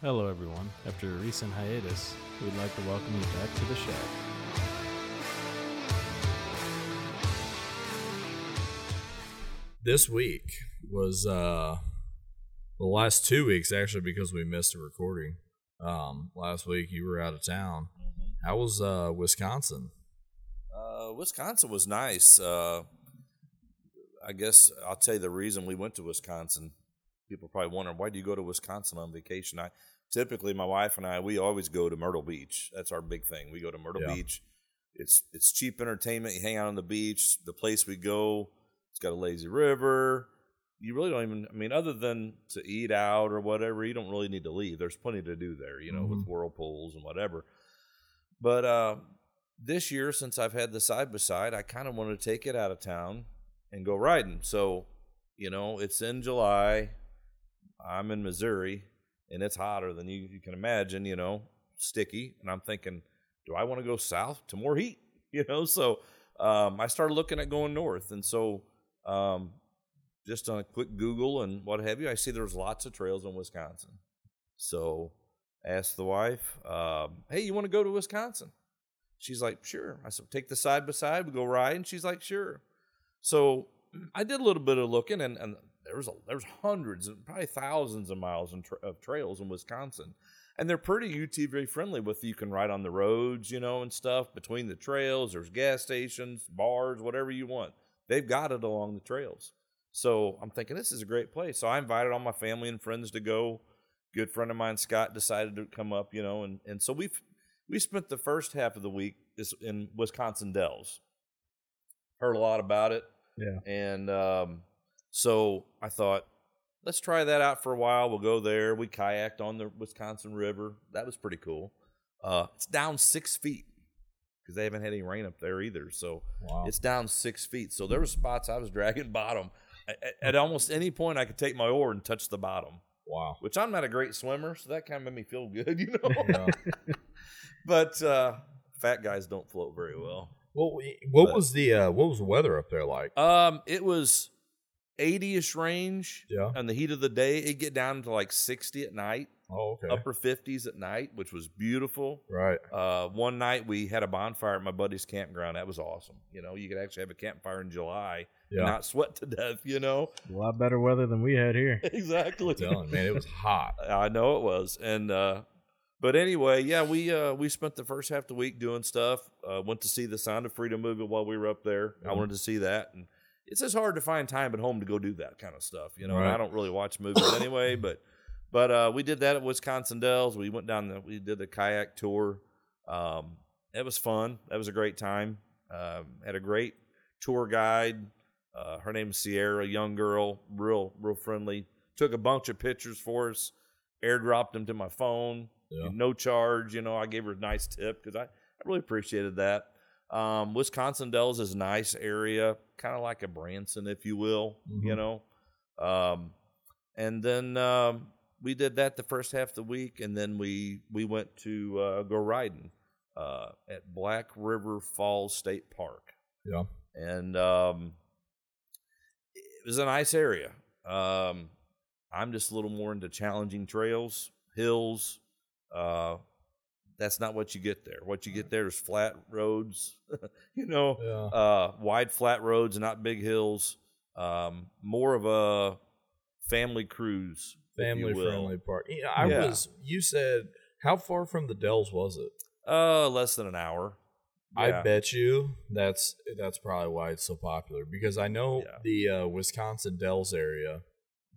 Hello, everyone. After a recent hiatus, we'd like to welcome you back to the show. This week was uh the last two weeks actually because we missed a recording. Um, last week you were out of town. How was uh Wisconsin? Uh, Wisconsin was nice. Uh, I guess I'll tell you the reason we went to Wisconsin. People probably wonder why do you go to Wisconsin on vacation? I typically my wife and I we always go to Myrtle Beach. That's our big thing. We go to Myrtle Yeah. Beach. It's it's cheap entertainment. You hang out on the beach. The place we go, it's got a lazy river. You really don't even. I mean, other than to eat out or whatever, you don't really need to leave. There's plenty to do there. You know, with whirlpools and whatever. But uh, this year, since I've had the side by side, I kind of want to take it out of town and go riding. So, you know, it's in July. I'm in Missouri, and it's hotter than you, you can imagine. You know, sticky, and I'm thinking, do I want to go south to more heat? You know, so um, I started looking at going north, and so um, just on a quick Google and what have you, I see there's lots of trails in Wisconsin. So asked the wife, um, "Hey, you want to go to Wisconsin?" She's like, "Sure." I said, "Take the side by side, we go ride." And she's like, "Sure." So I did a little bit of looking, and, and there was a, there's hundreds, and probably thousands of miles tra- of trails in Wisconsin, and they're pretty UTV friendly. With you can ride on the roads, you know, and stuff between the trails. There's gas stations, bars, whatever you want. They've got it along the trails. So I'm thinking this is a great place. So I invited all my family and friends to go. Good friend of mine, Scott, decided to come up, you know, and, and so we've we spent the first half of the week in Wisconsin Dells. Heard a lot about it. Yeah. And um, so I thought, let's try that out for a while. We'll go there. We kayaked on the Wisconsin River. That was pretty cool. Uh, it's down six feet because they haven't had any rain up there either. So Wow. it's down six feet. So there were spots I was dragging bottom. At, at- almost any point, I could take my oar and touch the bottom, wow. which I'm not a great swimmer, so that kind of made me feel good, you know. Yeah. but uh, fat guys don't float very well. What we- what But- was the uh what was the weather up there like? Um, it was 80ish range. Yeah. On the heat of the day, it get down to like 60 at night, Oh, okay. upper 50s at night, which was beautiful. Right. Uh, one night we had a bonfire at my buddy's campground. That was awesome. You know, you could actually have a campfire in July Yeah. and not sweat to death. You know, A lot better weather than we had here. exactly. Telling man, it was hot. I know it was, and uh, but anyway, yeah, we uh, we spent the first half of the week doing stuff. Uh, went to see the Sound of Freedom movie while we were up there. I Mhm. wanted to see that, and it's just hard to find time at home to go do that kind of stuff. You know, Right. I don't really watch movies anyway, but but uh, we did that at Wisconsin Dells. We went down the we did the kayak tour. Um, it was fun. That was a great time. Um, had a great tour guide. Uh, her name's Sierra, young girl, real real friendly. Took a bunch of pictures for us airdropped them to my phone, Yeah. no charge. You know, I gave her a nice tip because I, I really appreciated that. Um, Wisconsin Dells is a nice area, kind of like a Branson, if you will. You Mhm. know, um, and then um, we did that the first half of the week, and then we we went to uh, go riding uh, at Black River Falls State Park Yeah. and um, it was a nice area. Um, I'm just a little more into challenging trails, hills. Uh, that's not what you get there. What you get there is flat roads, you know, Yeah. uh, wide flat roads, not big hills. Um, more of a family cruise, family friendly park. Yeah, I Yeah. was you said how far from the Dells was it? Uh, less than an hour. I bet you that's that's probably why it's so popular because I know Yeah. the uh, Wisconsin Dells area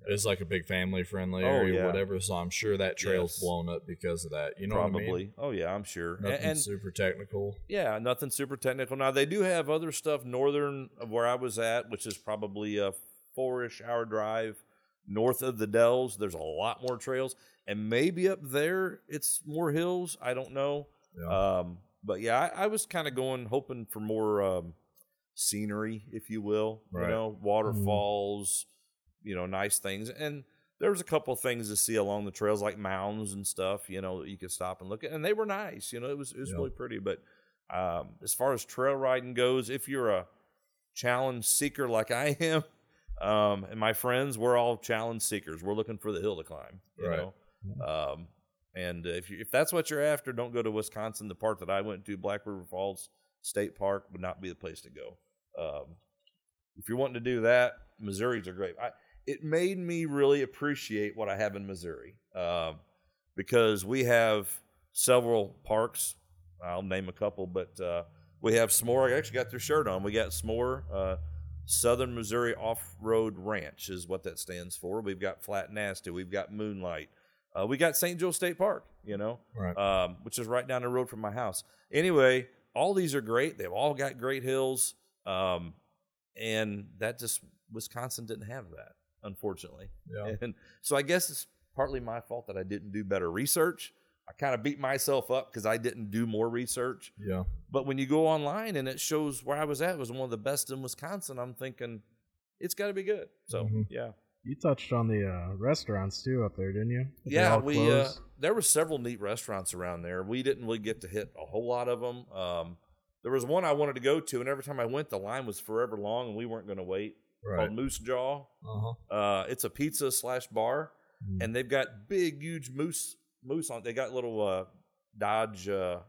is like a big family friendly Oh, area, yeah. whatever. So I'm sure that trail's Yes. blown up because of that. You know Probably. what I mean? Oh yeah, I'm sure. Nothing and super technical. Yeah, nothing super technical. Now they do have other stuff northern of where I was at, which is probably a four-ish hour drive north of the Dells. There's a lot more trails, and maybe up there it's more hills. I don't know. Yeah. Um, but yeah, I, I was kind of going hoping for more um, scenery, if you will. Right. You know, waterfalls, you know, nice things, and there was a couple of things to see along the trails, like mounds and stuff. You know, that you could stop and look at, and they were nice. You know, it was it was Yeah. really pretty. But um, as far as trail riding goes, if you're a challenge seeker like I am, um, and my friends, we're all challenge seekers. We're looking for the hill to climb. You Right. know, um, And if you, if that's what you're after, don't go to Wisconsin. The part that I went to, Black River Falls State Park, would not be the place to go. Um, if you're wanting to do that, Missouri's are great. I, it made me really appreciate what I have in Missouri um, because we have several parks. I'll name a couple, but uh, we have S'more. I actually got their shirt on. We got S'more, uh, Southern Missouri Off Road Ranch is what that stands for. We've got Flat Nasty. We've got Moonlight. Uh, we got St. Joe State Park, you know, Right. um, which is right down the road from my house. Anyway, all these are great. They've all got great hills. Um, and that just, Wisconsin didn't have that, unfortunately. Yeah. And so I guess it's partly my fault that I didn't do better research. I kind of beat myself up because I didn't do more research. Yeah. But when you go online and it shows where I was at was one of the best in Wisconsin, I'm thinking it's got to be good. So Mhm. yeah, You touched on the uh, restaurants too up there, didn't you? Yeah. We uh, there were several neat restaurants around there. We didn't really get to hit a whole lot of them. Um, there was one I wanted to go to, and every time I went, the line was forever long, and we weren't going to wait. Right. Called Moose Jaw. Uh-huh. Uh, it's a pizza slash bar, Mm. and they've got big, huge moose moose on. They got little uh, Dodge, uh,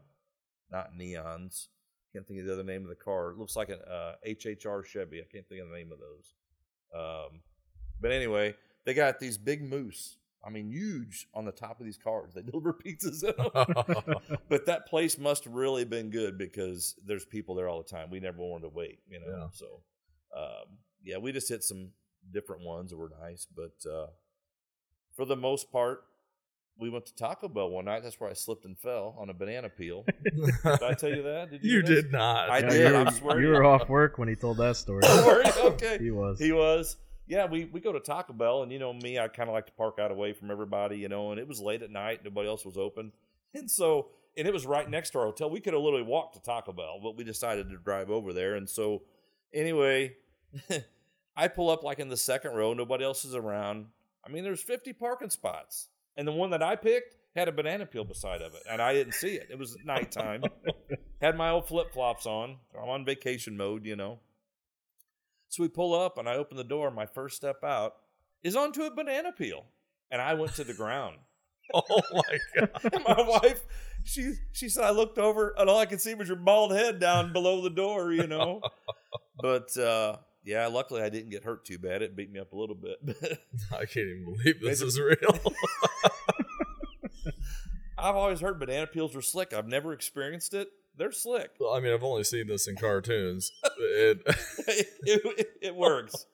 not neons. Can't think of the other name of the car. It looks like an uh, HHR Chevy. I can't think of the name of those. Um, but anyway, they got these big moose. I mean, huge on the top of these cars. They deliver pizzas in them. but that place must have really been good because there's people there all the time. We never wanted to wait, you know. Yeah. So, um, yeah, we just hit some different ones that were nice, but uh, for the most part, we went to Taco Bell one night. That's where I slipped and fell on a banana peel. Did I tell you that? Did you hear this? did not. I Yeah, did, You I were, swear you were off work when he told that story. Were you? okay. he was. He was. Yeah, we, we go to Taco Bell, and you know me, I kind of like to park out away from everybody, you know, and it was late at night, nobody else was open. And so, and it was right next to our hotel. We could have literally walked to Taco Bell, but we decided to drive over there. And so, anyway, I pull up like in the second row, nobody else is around. I mean, there's 50 parking spots, and the one that I picked had a banana peel beside of it, and I didn't see it. It was nighttime. had my old flip flops on. I'm on vacation mode, you know. So we pull up and I open the door. My first step out is onto a banana peel. And I went to the ground. oh my god. My wife, she she said I looked over and all I could see was your bald head down below the door, you know. But uh yeah, luckily I didn't get hurt too bad. It beat me up a little bit. I can't even believe this is real. I've always heard banana peels were slick. I've never experienced it. They're slick. well, I mean, I've only seen this in cartoons. It, it, it, it works.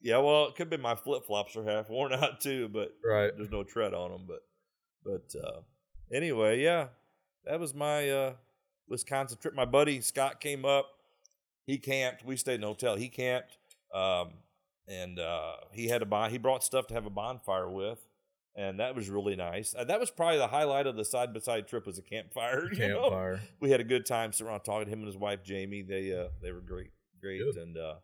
Yeah, well, it could be my flip flops are half worn out too, but right. there's no tread on them. But but uh, anyway, yeah, that was my uh, Wisconsin trip. My buddy Scott came up. He camped. We stayed in a hotel. He camped, um, and uh, he had to buy. He brought stuff to have a bonfire with, and that was really nice. Uh, that was probably the highlight of the side by side trip was a campfire. you know? Campfire. we had a good time sitting around talking. To him and his wife Jamie, they uh, they were great, great. Good. And uh,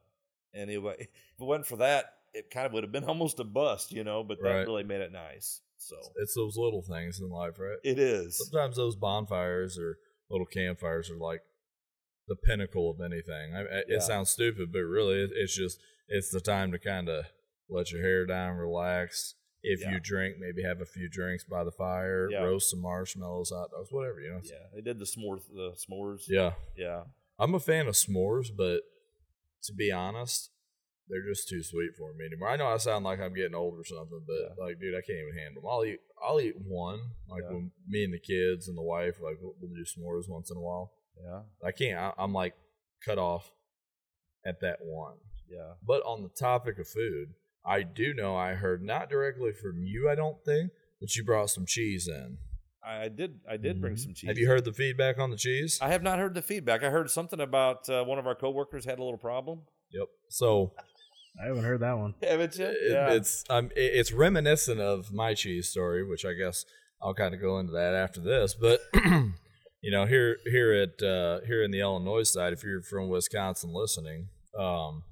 anyway, if it wasn't for that, it kind of would have been almost a bust, you know. But that Right. really made it nice. So It's those little things in life, right? it is. Sometimes those bonfires or little campfires are like the pinnacle of anything. I, I- Yeah. It sounds stupid, but really, it, it's just it's the time to kind of let your hair down, relax. If Yeah. you drink, maybe have a few drinks by the fire, Yeah. roast some marshmallows, hot dogs, whatever you know. Yeah, they did the s'mores. the s'mores. Yeah, yeah, I'm a fan of s'mores, but to be honest, they're just too sweet for me anymore. I know I sound like I'm getting old or something, but Yeah. like, dude, I can't even handle them. I'll eat, I'll eat one. Like Yeah. when me and the kids and the wife, like we'll, we'll do s'mores once in a while. Yeah, I can't. I, I'm like cut off at that one. yeah. But on the topic of food, I do know I heard not directly from you, I don't think, but you brought some cheese in. I, I did. I did bring Mhm. some cheese. Have you heard the feedback on the cheese? I have not heard the feedback. I heard something about uh, one of our coworkers had a little problem. yep. So I haven't heard that one. Haven't you? It- It's um, it- it's reminiscent of my cheese story, which I guess I'll kind of go into that after this. But you know, here here at uh, here in the Illinois side, if you're from Wisconsin listening, um,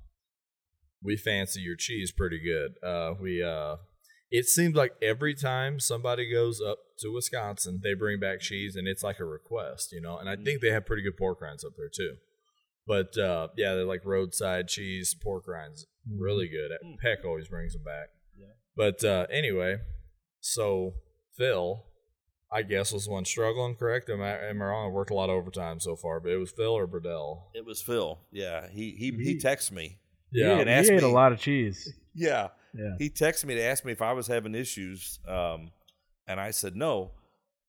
we fancy your cheese pretty good. Uh, we uh, it seems like every time somebody goes up to Wisconsin, they bring back cheese, and it's like a request, you know. And I think they have pretty good pork rinds up there too. But uh, yeah, they're like roadside cheese pork rinds, really good. Mm. Peck always brings them back. Yeah. But uh, anyway, so Phil, I guess was the one struggling. Correct? Am I, am I wrong? I worked a lot of overtime so far, but it was Phil or Burdell. It was Phil. Yeah, he he he He- texted me. Yeah, he, and ate- asked he ate a lot of cheese. Yeah, Yeah. he texted me to ask me if I was having issues, um, and I said no,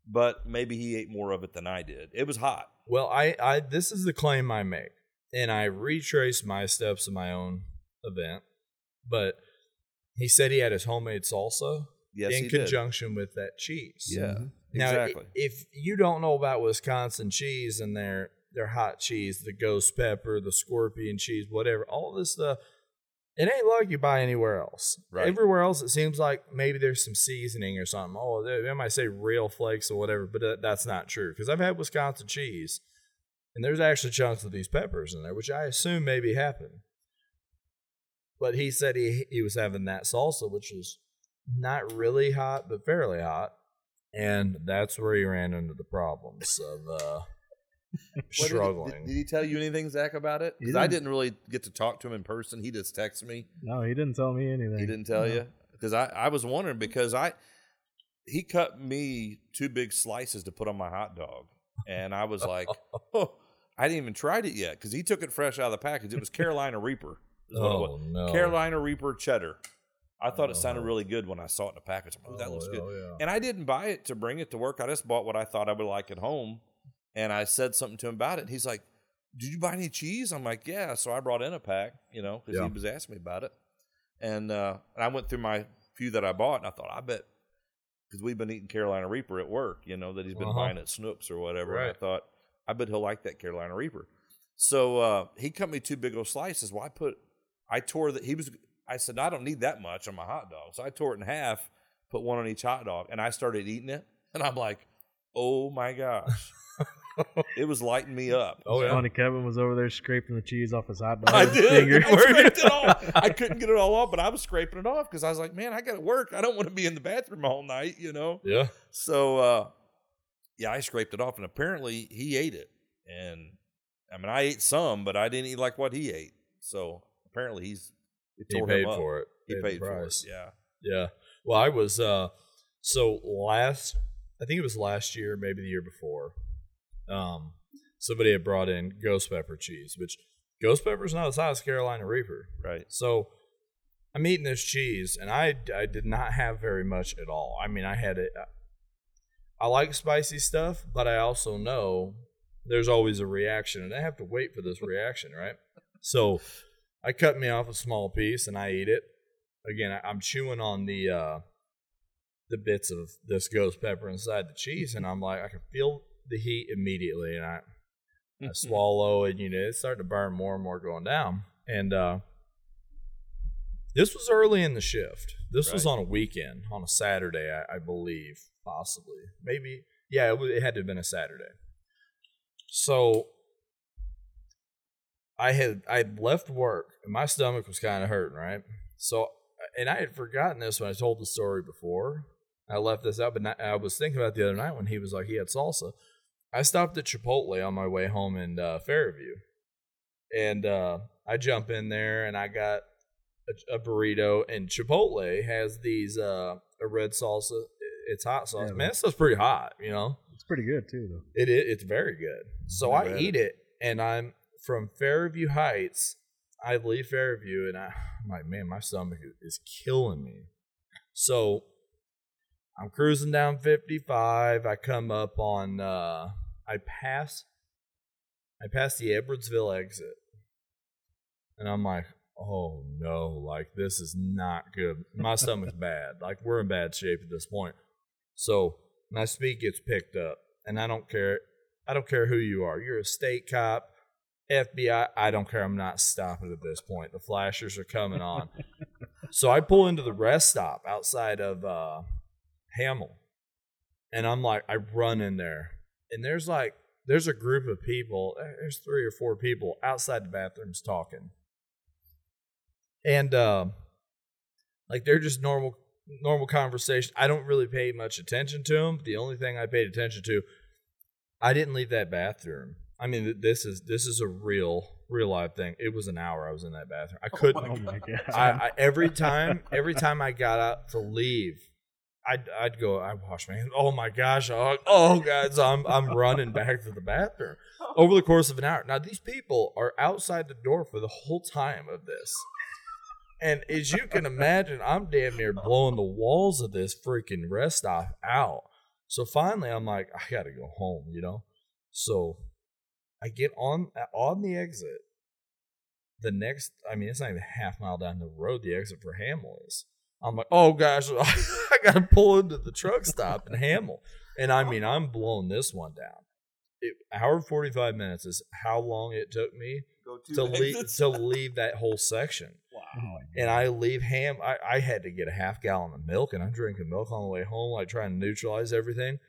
but maybe he ate more of it than I did. It was hot. Well, I, I this is the claim I make, and I retraced my steps of my own event. But he said he had his homemade salsa Yes, in he did. conjunction with that cheese. Yeah, Now, exactly. if you don't know about Wisconsin cheese and their their hot cheese, the ghost pepper, the scorpion cheese, whatever, all this stuff, it ain't like you buy anywhere else. Right. Everywhere else, it seems like maybe there's some seasoning or something. Oh, they, might say real flakes or whatever, but that, that's not true because I've had Wisconsin cheese, and there's actually chunks of these peppers in there, which I assume maybe happened. But he said he he was having that salsa, which is not really hot, but fairly hot. And that's where he ran into the problems of uh, What did he- struggling. Did, did he tell you anything, Zach, about it? Because I didn't. didn't really get to talk to him in person. He just texted me. No, he didn't tell me anything. He didn't tell No. you because I, I was wondering because I he cut me two big slices to put on my hot dog, and I was like, oh, I didn't even tried it yet because he took it fresh out of the package. It was Carolina Reaper. is was. oh no, Carolina Reaper cheddar. I thought it sounded Oh. really good when I saw it in the package. I'm like, "Ooh, that Oh, looks good. yeah. And I didn't buy it to bring it to work. I just bought what I thought I would like at home. And I said something to him about it. He's like, Did you buy any cheese? I'm like, Yeah. So I brought in a pack, you know, because Yeah. he was asking me about it. And, uh, and I went through my few that I bought and I thought, I bet, because we've been eating Carolina Reaper at work, you know, that he's been Uh-huh. buying at Schnucks or whatever. And I thought, I bet he'll like that Carolina Reaper. So uh, he cut me two big old slices. Well, I put, I tore that. He was, I said, I don't need that much on my hot dog. So I tore it in half, put one on each hot dog, and I started eating it. And I'm like, oh my gosh. it was lighting me up. Oh yeah. Funny, Kevin was over there scraping the cheese off his hot dog. I did. I scraped it off. I couldn't get it all off, but I was scraping it off because I was like, man, I got to work. I don't want to be in the bathroom all night, you know? Yeah. So, uh, yeah, I scraped it off, and apparently he ate it. And I mean, I ate some, but I didn't eat like what he ate. So apparently he's it He paid for it. He the paid for it. Yeah. Yeah. Well, I was uh so last I think it was last year, maybe the year before. Um somebody had brought in ghost pepper cheese, which ghost pepper's not as hot as Carolina Reaper. Right. So I'm eating this cheese and I I did not have very much at all. I mean, I had it I like spicy stuff, but I also know there's always a reaction and I have to wait for this reaction, right? So I cut me off a small piece and I eat it. Again, I, I'm chewing on the uh the bits of this ghost pepper inside the cheese and I'm like I can feel the heat immediately and I I swallow and you know it's starting to burn more and more going down. And uh this was early in the shift. This was on a weekend, on a Saturday, I, I believe, possibly, maybe. Yeah, it, it had to have been a Saturday. So I had I had left work and my stomach was kind of hurting, right? So and I had forgotten this when I told the story before. I left this out, but I was thinking about it the other night when he was like he had salsa. I stopped at Chipotle on my way home in uh, Fairview, and uh, I jump in there and I got a, a burrito. And Chipotle has these uh, a red salsa. It's hot sauce. Yeah, Man, that stuff's pretty hot. You know, It's pretty good too, though. it, it it's very good. So I eat it, and I'm from Fairview Heights. I leave Fairview, and I, I'm like, man, my stomach is- is killing me. So I'm cruising down 55. I come up on. uh I pass. I pass the Edwardsville exit, and I'm like, oh no, like this is not good. My stomach's bad. Like we're in bad shape at this point. So my speed gets picked up, and I don't care. I don't care who you are. You're a state cop, FBI. I don't care. I'm not stopping at this point. The flashers are coming on. so I pull into the rest stop outside of uh, Hamel, and I'm like, I run in there, and there's like, there's a group of people. There's three or four people outside the bathrooms talking, and um, like they're just normal normal conversation. I don't really pay much attention to them. The only thing I paid attention to, I didn't leave that bathroom. I mean, this is this is a real real live thing. It was an hour I was in that bathroom. I oh couldn't. Oh my god! I, I every time every time I got up to leave, I'd I'd go. I wash my hands. Oh my gosh! Oh, oh God! I'm I'm running back to the bathroom over the course of an hour. Now these people are outside the door for the whole time of this, and as you can imagine, I'm damn near blowing the walls of this freaking rest stop out. So finally, I'm like, I gotta go home, you know. So I get on uh, on the exit. The next, I mean, it's not even a half mile down the road. The exit for Hamel is. I'm like, oh gosh, I gotta pull into the truck stop in Hamel, and I mean, I'm blowing this one down. It, hour forty five minutes is how long it took me Go to leave to leave that whole section. wow. Oh, and I leave ham. I, I had to get a half gallon of milk, and I'm drinking milk on the way home, like trying to neutralize everything.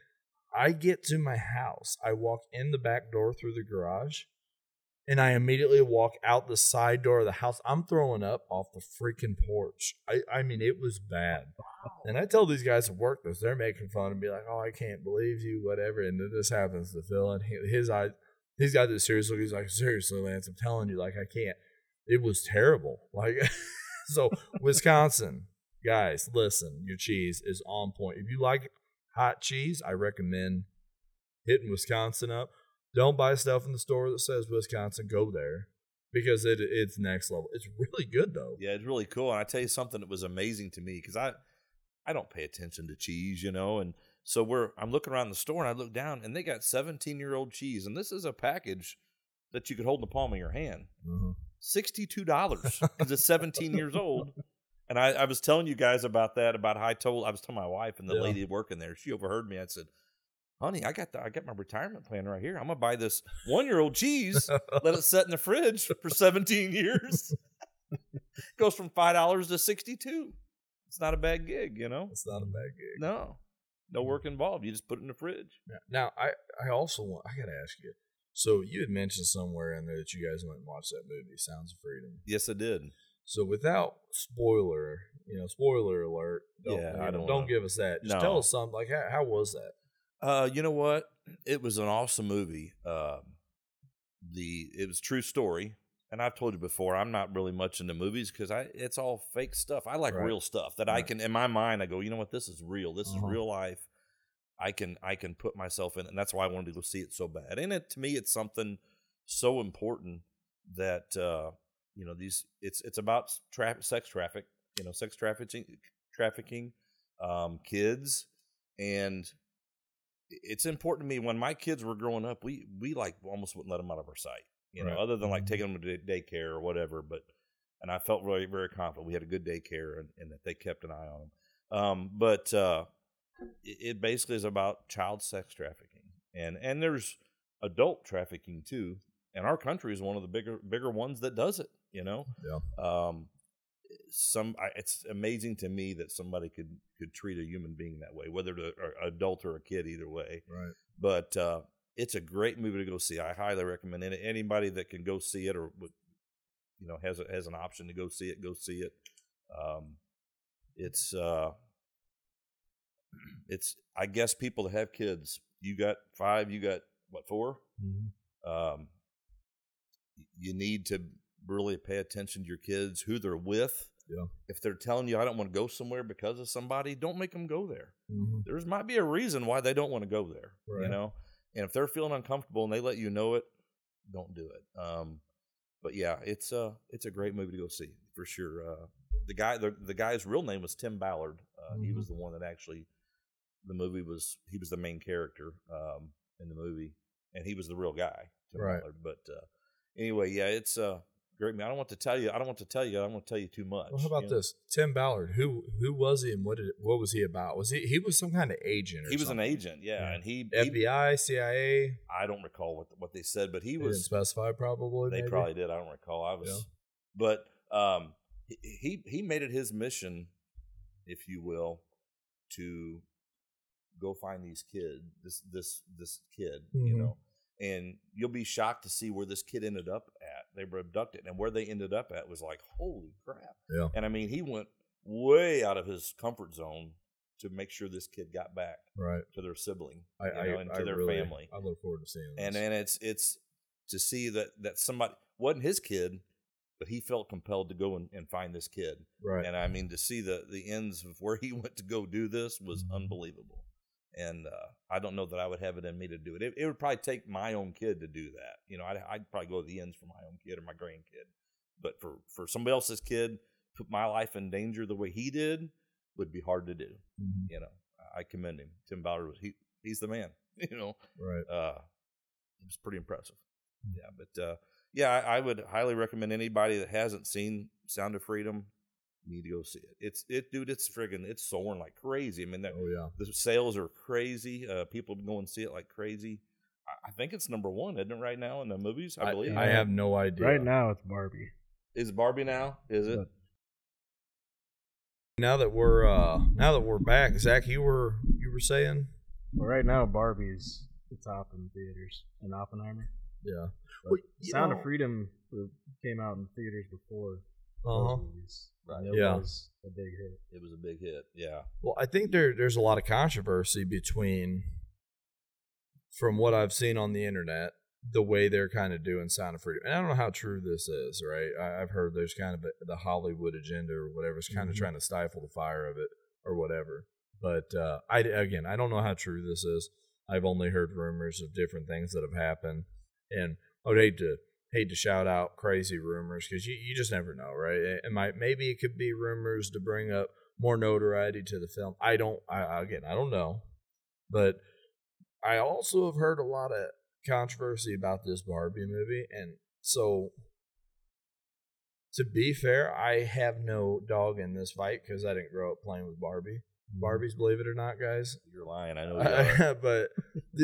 I get to my house. I walk in the back door through the garage, and I immediately walk out the side door of the house. I'm throwing up off the freaking porch. I, I mean, it was bad. And I tell these guys at work this. They're making fun and be like, "Oh, I can't believe you," whatever. And then this happens to Phil, and he, his eyes. He's got this serious look. He's like, "Seriously, Lance, I'm telling you, like, I can't." It was terrible. Like, so Wisconsin guys, listen, your cheese is on point. If you like hot cheese, I recommend hitting Wisconsin up. Don't buy stuff in the store that says Wisconsin. Go there because it it's next level. It's really good though. Yeah, it's really cool. And I tell you something that was amazing to me because I I don't pay attention to cheese, you know, and so we're I'm looking around the store and I look down and they got 17 year old cheese and this is a package that you could hold in the palm of your hand. Mhm. Sixty-two dollars because it's 17 years old. And I, I was telling you guys about that. About how I told I was telling my wife and the Yeah. lady working there. She overheard me. I said, "Honey, I got the I got my retirement plan right here. I'm gonna buy this one-year-old cheese. let it set in the fridge for 17 years. Goes from five dollars to 62. It's not a bad gig, you know. It's not a bad gig. No, no mm. work involved. You just put it in the fridge. Yeah. Now, I I also want I gotta ask you. So you had mentioned somewhere in there that you guys went and watched that movie, Sounds of Freedom. Yes, I did. So without spoiler, you know, spoiler alert. Don't, Yeah, I don't don't wanna- give us that. Just No. tell us something. Like how, how was that? Uh, you know what? It was an awesome movie. Um, the it was a true story, and I've told you before. I'm not really much into movies because I it's all fake stuff. I like Right. real stuff that I can in my mind. I go, you know what? This is real. This Uh-huh. is real life. I can I can put myself in, it, and that's why I wanted to go see it so bad. And it to me, it's something so important that uh, you know these. It's it's about tra- sex traffic. You know, sex trafficking, trafficking, um, kids, and it's important to me when my kids were growing up we we like almost wouldn't let them out of our sight you know other than like Mhm. taking them to day- daycare or whatever but and i felt very very confident we had a good daycare and, and that they kept an eye on them um, but uh, it, it basically is about child sex trafficking and and there's adult trafficking too and our country is one of the bigger bigger ones that does it you know Yeah. um some I, it's amazing to me that somebody could could treat a human being that way whether to or adult or a kid either way Right. but uh it's a great movie to go see i highly recommend it anybody that can go see it or you know has a, has an option to go see it go see it um it's uh it's i guess people that have kids you got five you got what 4 Mhm. um, you need to really pay attention to your kids, who they're with. Yeah. If they're telling you I don't want to go somewhere because of somebody, don't make them go there. Mhm. There's might be a reason why they don't want to go there. You know, and if they're feeling uncomfortable and they let you know it, don't do it. Um, but yeah, it's a it's a great movie to go see for sure. Uh, the guy the the guy's real name was Tim Ballard. Uh, He Mhm. was the one that actually the movie was he was the main character um, in the movie, and he was the real guy. Tim Right. Ballard. But uh, anyway, yeah, it's uh, great. Man, I don't want to tell you. I don't want to tell you. I don't want to tell you too much. Well, how about you know? this? Tim Ballard. Who who was he and what did what was he about? Was he he was some kind of agent? Or He was an agent, yeah, Yeah. and he, he FBI, CIA. I don't recall what what they said, but he He didn't was specify probably. They maybe? probably did. I don't recall. I was, Yeah. but um, he- he he made it his mission, if you will, to go find these kids, this this this kid, you Mhm. know, and you'll be shocked to see where this kid ended up at. They were abducted, and where they ended up at was like, holy crap! Yeah. And I mean, he went way out of his comfort zone to make sure this kid got back Right. to their sibling, I, you know, I, and I to their really- family I look forward to seeing this. and and it's it's to see that that somebody wasn't his kid but he felt compelled to go and, and find this kid. Right. And I mean, to see the the ends of where he went to go do this was Mm-hmm. unbelievable. And uh, I don't know that I would have it in me to do it. It, it would probably take my own kid to do that. You know, I'd, I'd probably go to the ends for my own kid or my grandkid. But for for somebody else's kid, put my life in danger the way he did would be hard to do. Mhm. You know, I commend him. Tim Ballard was he he's the man. You know, Right. uh, it was pretty impressive. Yeah, but uh, yeah, I, I would highly recommend anybody that hasn't seen Sound of Freedom need to go see it. It's it, dude. It's friggin' it's soaring like crazy. I mean, that, Oh yeah. the sales are crazy. Uh, people go and see it like crazy. I, I think it's number one, isn't it? Right now in the movies, I, believe. I have no idea. Right now, it's Barbie. Is Barbie now? Is it? Now that we're uh now that we're back, Zach, you were you were saying? But right now, Barbie's the top in theaters, and Oppenheimer. Yeah. Well, Sound know- of Freedom uh, came out in theaters before Uh huh. those movies. Right. And it Yeah. was a big hit. It was a big hit. Yeah. Well, I think there there's a lot of controversy between, from what I've seen on the internet, the way they're kind of doing Sound of Freedom. And I don't know how true this is, right? I, I've heard there's kind of a, the Hollywood agenda or whatever is kind of Mhm. trying to stifle the fire of it or whatever. But uh, I again, I don't know how true this is. I've only heard rumors of different things that have happened, and I would hate to hate to shout out crazy rumors because you, you just never know, right? It, might maybe it could be rumors to bring up more notoriety to the film. I don't. I again, I don't know, but I also have heard a lot of controversy about this Barbie movie, and so to be fair, I have no dog in this fight because I didn't grow up playing with Barbie. Mm-hmm. Barbies, believe it or not, guys. You're lying. I know. You but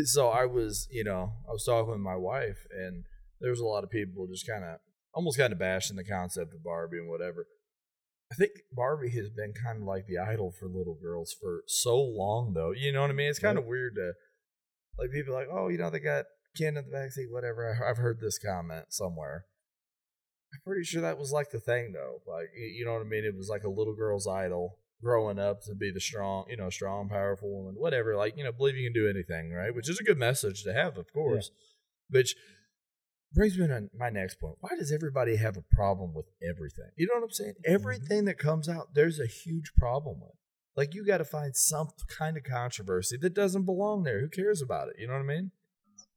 so I was, you know, I was talking with my wife, and there was a lot of people just kind of almost kind of bashing the concept of Barbie and whatever. I think Barbie has been kind of like the idol for little girls for so long, though. You know what I mean? It's kind of weird to like people like, oh, you know, they got Ken in the backseat, whatever. I've heard this comment somewhere. I'm pretty sure that was like the thing, though. Like, you know what I mean? It was like a little girl's idol growing up to be the strong, you know, strong, powerful woman, whatever. Like, you know, believe you can do anything, right? Which is a good message to have, of course. Which brings me to my next point. Why does everybody have a problem with everything? You know what I'm saying? Mm-hmm. Everything that comes out, there's a huge problem with. Like, you got to find some kind of controversy that doesn't belong there. Who cares about it? You know what I mean?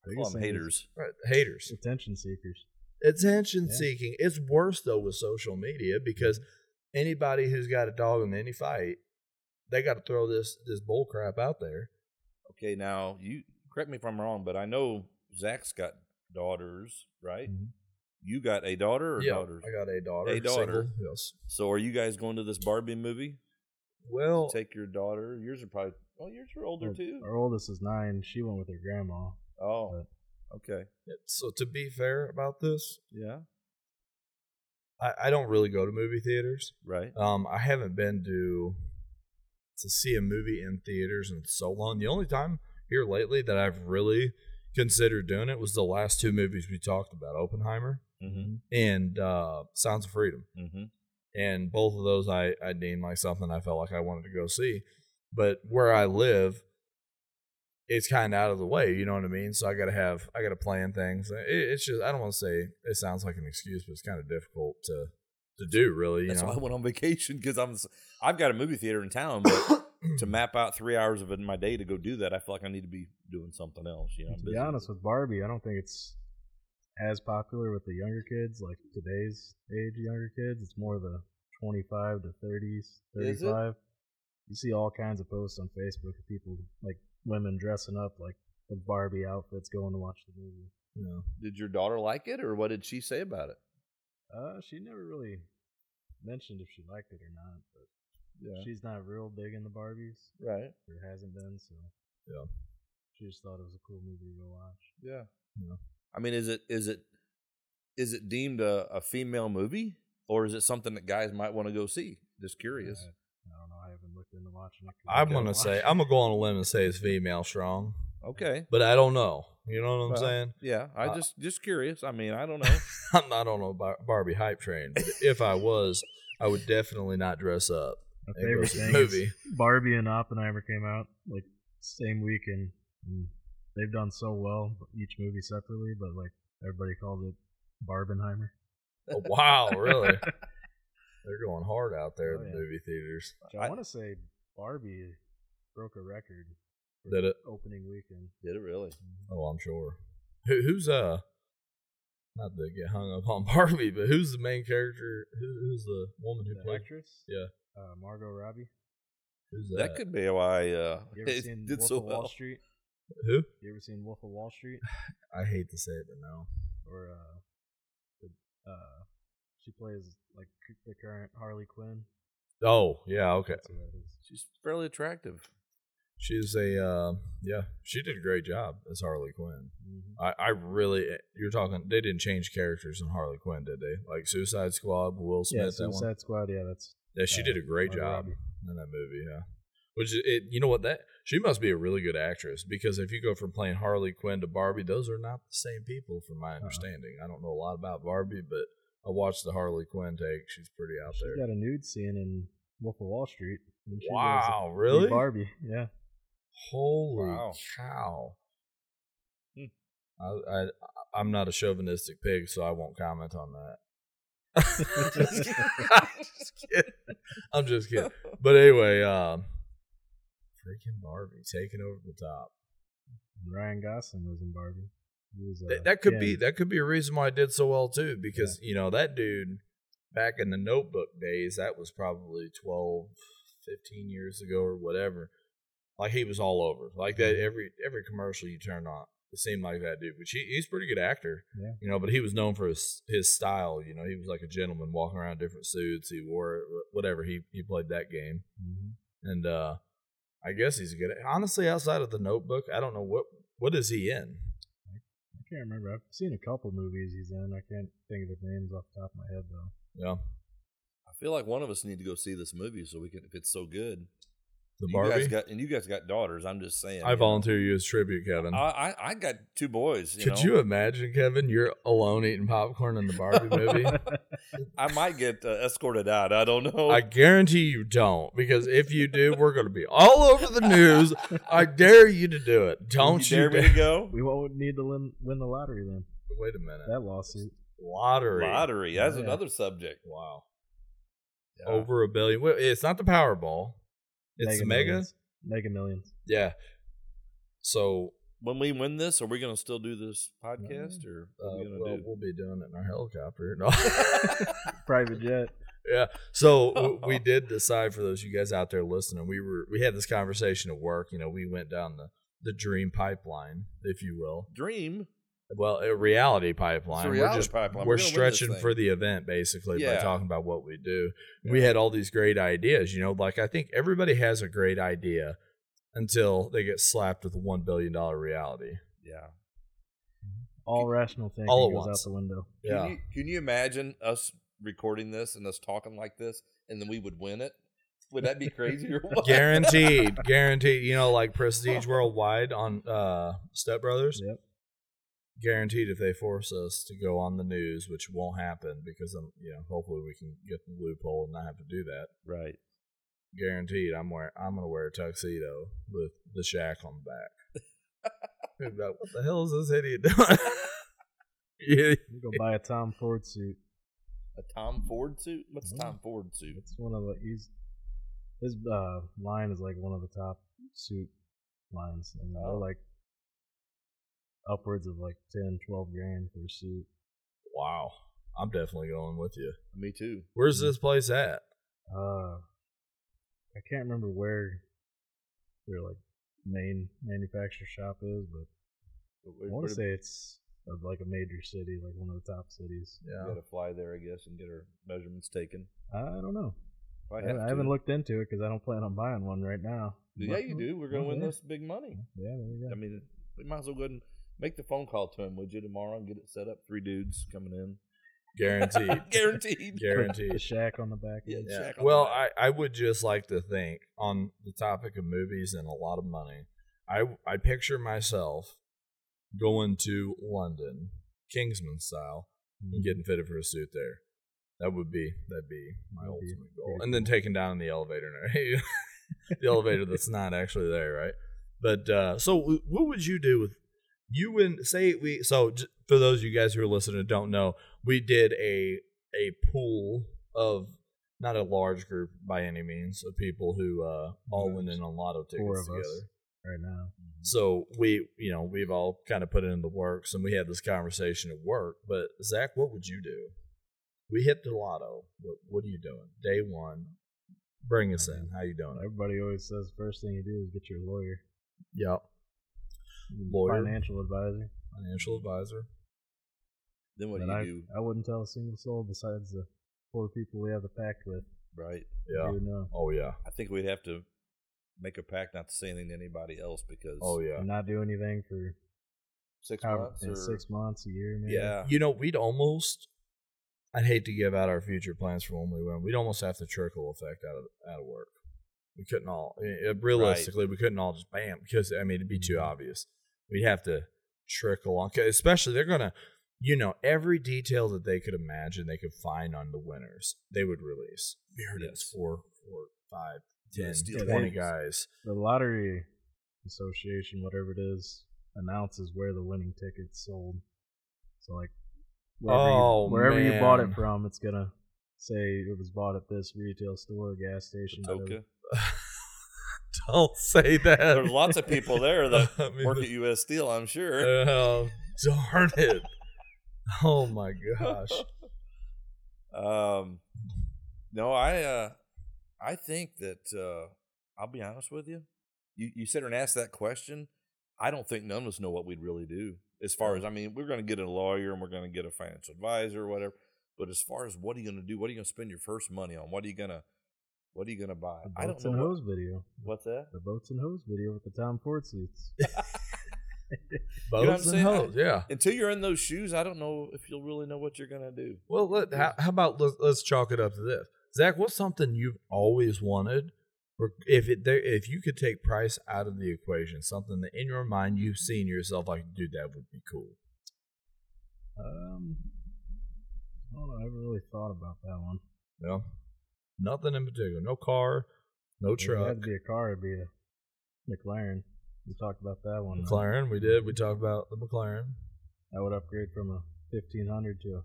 I call Biggest them haters. Right. Haters. Attention seekers. Attention Yeah. seeking. It's worse, though, with social media because mm-hmm. anybody who's got a dog in any fight, they got to throw this this bull crap out there. Okay, now you correct me if I'm wrong, but I know Zach's got daughters, right? Mhm. You got a daughter or yeah, daughters? I got a daughter. A daughter. single, Yes. So are you guys going to this Barbie movie? Well, Take your daughter. Yours are probably well, yours are older Well, too. Our oldest is nine. She went with her grandma. Oh, okay, so to be fair about this, yeah, I, I don't really go to movie theaters. right. Um, I haven't been to to see a movie in theaters in so long. The only time here lately that I've really considered doing it was the last two movies we talked about, Oppenheimer Mm-hmm. and uh, Sounds of Freedom. Mm-hmm. and both of those I, I deemed like something I felt like I wanted to go see. But where I live, it's kind of out of the way. You know what I mean? So I got to have I got to plan things. It, it's just I don't want to say it sounds like an excuse, but it's kind of difficult to to do. Really, you That's know. why I went on vacation because I'm. I've got a movie theater in town, but to map out three hours of it in my day to go do that, I feel like I need to be doing something else. You know, to be honest with Barbie, I don't think it's as popular with the younger kids, like today's age younger kids. It's more the 25 to 30s, Is 35. You see all kinds of posts on Facebook of people, like women dressing up like with Barbie outfits going to watch the movie. you know. Did your daughter like it, or what did she say about it? Uh, she never really mentioned if she liked it or not, but Yeah. she's not real big in the Barbies, Right. or hasn't been, so Yeah. she just thought it was a cool movie to go watch. Yeah. Yeah. I mean, is it is it is it deemed a, a female movie, or is it something that guys might want to go see? Just curious. Uh, I don't know. I haven't looked into watching it. 'cause I'm gonna don't say watch I'm gonna go on a limb and say it's female strong, Okay. but I don't know. You know what I'm Well, saying? Yeah. I Uh, just just curious. I mean, I don't know. I'm not on a Barbie hype train, but if I was, I would definitely not dress up. My and favorite thing movie. is Barbie and Oppenheimer came out like same weekend. And they've done so well, each movie separately, but like everybody calls it Barbenheimer. Oh, wow, really? They're going hard out there Oh, in the yeah. movie theaters. I, I- want to say Barbie broke a record. for Did it? Opening weekend. Did it really? Oh, I'm sure. Who, who's uh? Not to get hung up on Barbie, but who's the main character? Who, who's the woman who The played? actress? Yeah. Uh, Margot Robbie. Who's That that? could be why uh, You ever it seen did Wolf so of Wall well. Street? Who? You ever seen Wolf of Wall Street? I hate to say it, but no. Or uh, the, uh, she plays like the current Harley Quinn. Oh, yeah, okay. That's who that is. She's fairly attractive. She's a uh, yeah. She did a great job as Harley Quinn. Mhm. I, I really, you're talking. They didn't change characters in Harley Quinn, did they? Like Suicide Squad, Will Smith. Yeah, that one? Suicide Squad. Yeah, that's Yeah, she uh, did a great job Robbie. in that movie. Yeah, which it, you know what that she must be a really good actress because if you go from playing Harley Quinn to Barbie, those are not the same people, from Uh-huh. my understanding. I don't know a lot about Barbie, but I watched the Harley Quinn take. She's pretty out She's there. got a nude scene in Wolf of Wall Street. she Wow, really? Barbie. Yeah. Holy Wow. cow! Hmm. I, I I'm not a chauvinistic pig, so I won't comment on that. I'm just kidding. I'm just kidding. But anyway, um, freaking Barbie taking over the top. Ryan Gosling was in Barbie. Was, uh, That, that could be that could be a reason why it did so well too, because you know that dude back in the Notebook days, that was probably 12, 15 years ago or whatever. Like he was all over, like that Mm-hmm. every every commercial you turned on, it seemed like that dude. Which he, he's a pretty good actor, Yeah. you know. But he was known for his his style. You know, he was like a gentleman, walking around in different suits. He wore whatever. He he played that game, Mhm. and uh I guess he's good. Honestly, outside of the Notebook, I don't know what what is he in. I can't remember. I've seen a couple movies he's in. I can't think of the names off the top of my head though. Yeah, I feel like one of us need to go see this movie so we can, if it's so good. The you Barbie. guys got and you guys got daughters. I'm just saying. I you know. volunteer you as tribute, Kevin. I, I I got two boys. You Could know? you imagine, Kevin? You're alone eating popcorn in the Barbie movie. I might get uh, escorted out. I don't know. I guarantee you don't, because if you do, we're going to be all over the news. I dare you to do it. Don't you you, dare me to go? we won't need to win, win the lottery then. Wait a minute. That lawsuit. Lottery. Lottery. That's Yeah. another subject. Wow. Yeah. Over a billion. It's not the Powerball. It's the Mega. Millions. Mega Millions. Yeah. So When we win this, are we going to still do this podcast, or what uh, are we going well, to we'll be doing it in our helicopter. No. do? Private jet. Yeah. So w- we did decide for those of you guys out there listening. We were we had this conversation at work. You know, we went down the the dream pipeline, if you will. Dream. Well, a reality pipeline. It's a we're just pipeline. we're We're gonna win this stretching for the event basically by talking about what we do. We had all these great ideas. You know, like I think everybody has a great idea until they get slapped with a one billion dollar reality. Yeah. All rational thinking All at goes once. out the window. Can Yeah. You, can you imagine us recording this and us talking like this, and then we would win it? Would that be crazy or what? guaranteed, guaranteed. You know, like Prestige Worldwide on uh, Step Brothers. Yep. Guaranteed, if they force us to go on the news, which won't happen because I'm, you know, hopefully we can get the loophole and not have to do that. Right. Guaranteed, I'm wear I'm gonna wear a tuxedo with the shack on the back. Like, what the hell is this idiot doing? yeah, You go buy a Tom Ford suit. A Tom Ford suit? What's a Mhm. Tom Ford suit? It's one of the he's his uh, line is like one of the top suit lines, and Oh. they're like upwards of like 10, 12 grand for a suit. wow, I'm definitely going with you. Me too. Where's this place at? Uh, I can't remember where their like main manufacturer shop is, but I want to say it's of like a major city, like one of the top cities. Yeah, got to fly there, I guess, and get our measurements taken. I don't know. If I, I, have haven't- to. looked into it because I don't plan on buying one right now. Yeah, you do. We're going to Oh, win yeah. this big money. Yeah, there you go. I mean, we might as well go ahead and make the phone call to him, would you, tomorrow and get it set up? Three dudes coming in. guaranteed. Guaranteed. Guaranteed. the shack on the back. Yeah. end. Yeah. Check on Well, that. I, I would just like to think on the topic of movies and a lot of money. I I picture myself going to London, Kingsman style, and getting fitted for a suit there. That would be that'd be my That'd be ultimate goal. pretty And then taken down in the elevator, the elevator that's not actually there, right? But uh, so, what would you do with you and say we? So, for those of you guys who are listening and don't know, we did a a pool of not a large group by any means of people who uh, all went in on lotto tickets together. right now. So we, you know, we've all kind of put it in the works, and we had this conversation at work. But Zach, what would you do? We hit the lotto. What What are you doing? Day one. Bring us in. How you doing? Everybody always says first thing you do is get your lawyer, Yep. Lawyer. financial advisor. Financial advisor. Then what But do you I, do? I wouldn't tell a single soul besides the four people we have the pact with. Right. Yeah. You know. Oh yeah. I think we'd have to make a pact not to say anything to anybody else because Oh yeah. Not do anything for six however, months in or six months, a year, maybe. yeah, You know, we'd almost. I'd hate to give out our future plans for when we win. We'd almost have to trickle effect out of out of work. We couldn't all eh, realistically. We couldn't all just bam because I mean it'd be too Mhm. obvious. We'd have to trickle on, 'cause especially they're gonna, you know, every detail that they could imagine they could find on the winners, they would release. We heard it was Yes. four, four, five, Yeah, 10, 20 names. guys. The lottery association, whatever it is, announces where the winning tickets sold. So like wherever, Oh, you, wherever you bought it from, it's gonna say it was bought at this retail store, gas station. Don't say that. There's lots of people there that I mean, work at U.S. Steel. I'm sure. Oh, darn it. Oh my gosh. um, no, I uh, I think that uh, I'll be honest with you. You you sit there and ask that question. I don't think none of us know what we'd really do. As far as I mean, we're going to get a lawyer and we're going to get a financial advisor or whatever. But as far as what are you going to do? What are you going to spend your first money on? What are you going to What are you going to buy? The I don't boats know. and What, hose video. what's that? The boats and hose video with the Tom Ford suits. boats what I'm and saying? hoes, yeah. Until you're in those shoes, I don't know if you'll really know what you're going to do. Well, let, how, how about let's, let's chalk it up to this, Zach? What's something you've always wanted, or if it there, if you could take price out of the equation, something that in your mind you've seen yourself like, dude, that would be cool. Um, I don't know. I haven't really thought about that one. Yeah, nothing in particular. No car, no If it truck. had to be a car, it'd be a McLaren. We talked about that one. McLaren, we did. We talked about the McLaren. That would upgrade from a 1500 to a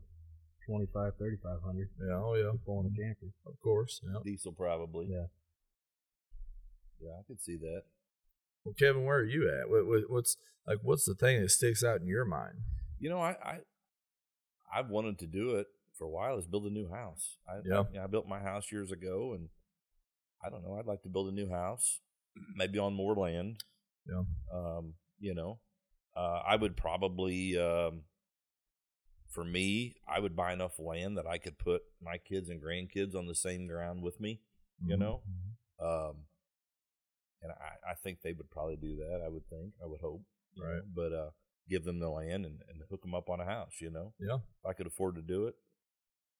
25, 3500. Yeah, oh yeah, Pulling a camper. of course. Yeah. Diesel, probably. Yeah. Yeah, I could see that. Well, Kevin, where are you at? What, what, what's like? What's the thing that sticks out in your mind? You know, I, I I've wanted to do it for a while. Is build a new house. I, Yeah. I, you know, I built my house years ago, and I don't know. I'd like to build a new house, maybe on more land. Yeah. Um, you know, uh, I would probably, um, for me, I would buy enough land that I could put my kids and grandkids on the same ground with me. You Mhm. know, um, and I, I think they would probably do that. I would think. I would hope. Right. know, But uh, give them the land and, and hook them up on a house. You know. Yeah. If I could afford to do it,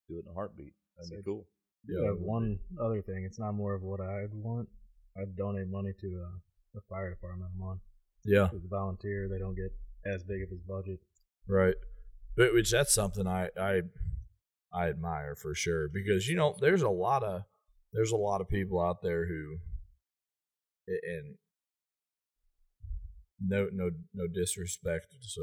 do it in a heartbeat. That'd be cool. I Yeah. have one other thing. It's not more of what I'd want. I'd donate money to a, the fire department I'm on. Yeah. As a volunteer, they don't get as big of his budget. Right. But which that's something I I I admire for sure because you know there's a lot of there's a lot of people out there who and no no no disrespect so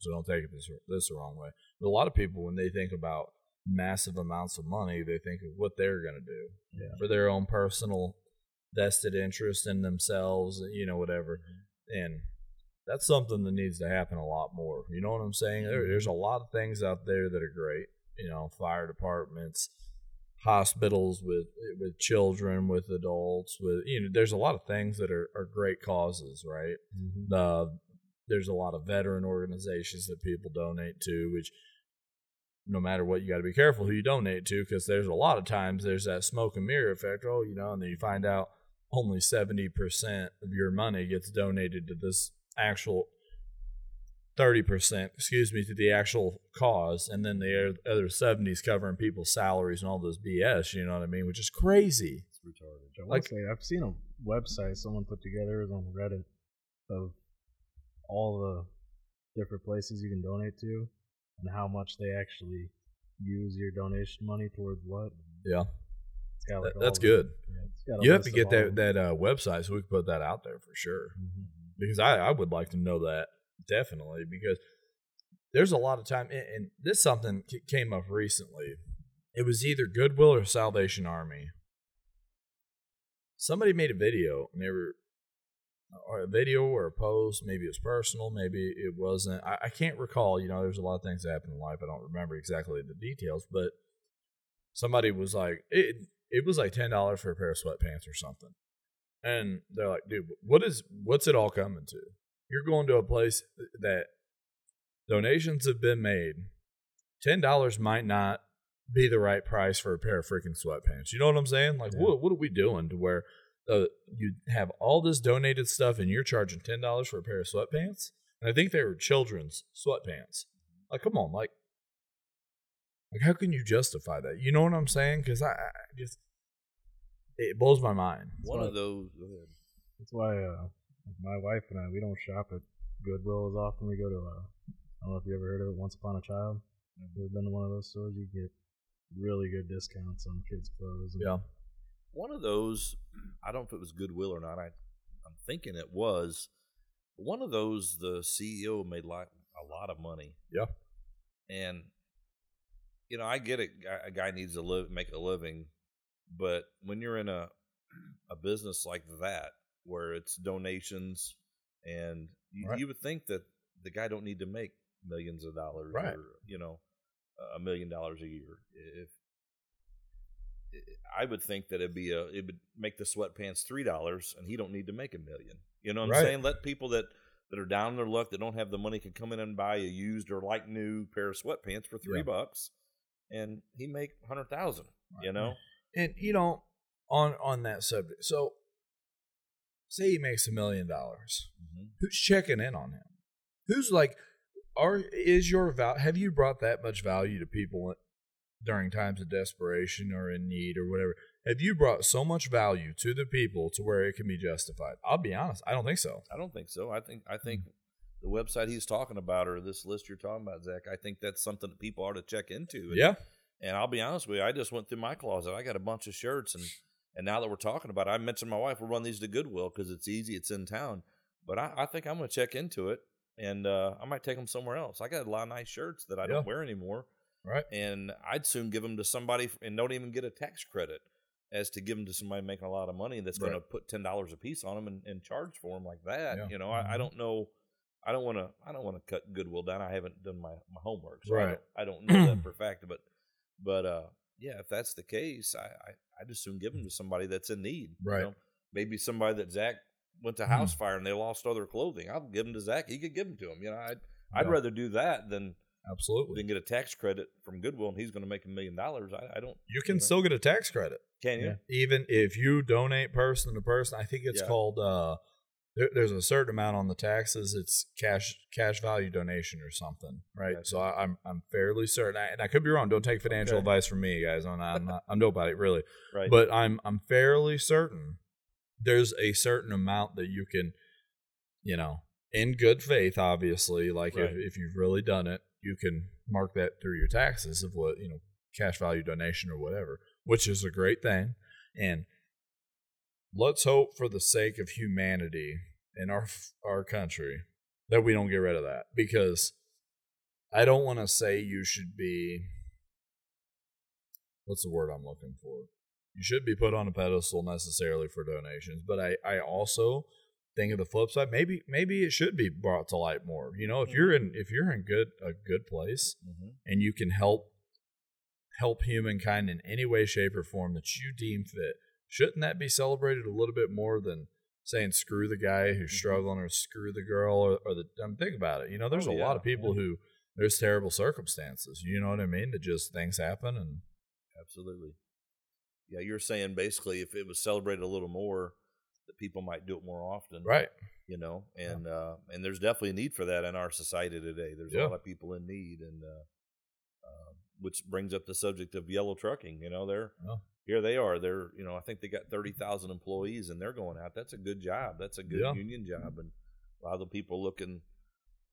so don't take it this this the wrong way. But a lot of people when they think about massive amounts of money they think of what they're going to do Yeah. for their own personal vested interest in themselves, you know whatever. Mm-hmm. And that's something that needs to happen a lot more. You know what I'm saying? There, there's a lot of things out there that are great. You know, fire departments, hospitals with with children, with adults, with you know, there's a lot of things that are, are great causes, right? The there's a lot of veteran organizations that people donate to, which no matter what, you got to be careful who you donate to because there's a lot of times there's that smoke and mirror effect. Oh, you know, and then you find out only 70% of your money gets donated to this actual 30%, excuse me, to the actual cause. And then the other 70 is covering people's salaries and all this BS, you know what I mean? Which is crazy. It's retarded. I like, say, I've seen a website someone put together on Reddit of all the different places you can donate to and how much they actually use your donation money towards what. Yeah, It's got like that, that's the- good. yeah, it's got a You have to get that, that uh, website so we can put that out there for sure. Mhm. because I, I would like to know that definitely because there's a lot of time and, and this something came up recently it was either Goodwill or Salvation Army. Somebody made a video and they were or a video or a post. Maybe it was personal, maybe it wasn't. I, I can't recall. You know, there's a lot of things that happen in life. I don't remember exactly the details, but somebody was like, it it was like ten dollars for a pair of sweatpants or something. And they're like, dude, what is what's it all coming to? You're going to a place that donations have been made. Ten dollars might not be the right price for a pair of freaking sweatpants. You know what I'm saying? Like, Yeah. what what are we doing to where uh, you have all this donated stuff and you're charging ten dollars for a pair of sweatpants? And I think they were children's sweatpants. Like, come on, like, like how can you justify that? You know what I'm saying? Because I, I just it blows my mind. One what- of those. Go ahead. That's why uh, my wife and I we don't shop at Goodwill as often. We go to uh, I don't know if you ever heard of it, Once Upon a Child. Mm-hmm. You ever been to one of those stores? You get really good discounts on kids' clothes. and- Yeah. One of those, I don't know if it was Goodwill or not. I, I'm thinking it was. One of those, the CEO made like a lot of money. Yeah. And, you know, I get it. A guy needs to live, make a living, but when you're in a a business like that, where it's donations, and you, Right. you would think that the guy don't need to make millions of dollars, Right. or you know, a million dollars a year. If I would think that it'd be a it would make the sweatpants three dollars, and he don't need to make a million. You know what I'm Right. saying? Let people that that are down on their luck that don't have the money can come in and buy a used or like new pair of sweatpants for three Yeah. bucks, and he make hundred thousand. You know, And you know, on on that subject, so say he makes a million dollars. Mm-hmm. Who's checking in on him? Who's like, are is your val? Have you brought that much value to people during times of desperation or in need or whatever? Have you brought so much value to the people to where it can be justified? I'll be honest, I don't think so. I don't think so. I think I think the website he's talking about or this list you're talking about, Zach. I think that's something that people are to check into. And, Yeah, And I'll be honest with you, I just went through my closet. I got a bunch of shirts, and and now that we're talking about, it, I mentioned my wife. We'll run these to Goodwill because it's easy. It's in town. But I, I think I'm going to check into it, and uh, I might take them somewhere else. I got a lot of nice shirts that I Yeah. don't wear anymore, right. and I'd soon give them to somebody and don't even get a tax credit, as to give them to somebody making a lot of money that's going to put ten dollars a piece on them and, and charge for them like that. Yeah. You know, I, I Mhm. don't know. I don't want to. I don't want to cut Goodwill down. I haven't done my, my homework, so I don't, I don't know that for a fact. But but uh, yeah, if that's the case, I I I'd soon give them to somebody that's in need. you Right. know? Maybe somebody that Zach went to Mhm. house fire and they lost all their clothing. I'll give them to Zach. He could give them to him. You know, I'd I'd Yeah. rather do that than Absolutely. than get a tax credit from Goodwill and he's going to make a million dollars. I, I don't. You can know. still get a tax credit. Can you? Yeah. even if you donate person to person i think it's Yeah. called uh there, there's a certain amount on the taxes it's cash cash value donation or something right Gotcha. so I, i'm i'm fairly certain I, and i could be wrong don't take financial Okay. advice from me guys i'm not i'm, not, I'm nobody really Right. but i'm i'm fairly certain there's a certain amount that you can you know in good faith obviously like Right. if, if you've really done it you can mark that through your taxes of what you know cash value donation or whatever which is a great thing and let's hope for the sake of humanity in our our country that we don't get rid of that because I don't want to say you should be what's the word I'm looking for? You should be put on a pedestal necessarily for donations, but I I also think of the flip side. Maybe maybe it should be brought to light more. You know, if you're in if you're in good a good place Mm-hmm. and you can help help humankind in any way, shape, or form that you deem fit, shouldn't that be celebrated a little bit more than saying screw the guy who's Mhm. struggling or screw the girl or, or the I mean, think about it. You know, there's Oh, a yeah, lot of people yeah. who there's terrible circumstances. You know what I mean? That just things happen and Absolutely. Yeah, you're saying basically if it was celebrated a little more, that people might do it more often. right. You know, and uh, and there's definitely a need for that in our society today. There's Yeah. a lot of people in need, and uh, uh, which brings up the subject of yellow trucking. You know, they're Yeah. here they are. They're you know I think they got thirty thousand employees, and they're going out. That's a good job. That's a good Yeah. union job, and a lot of the people looking.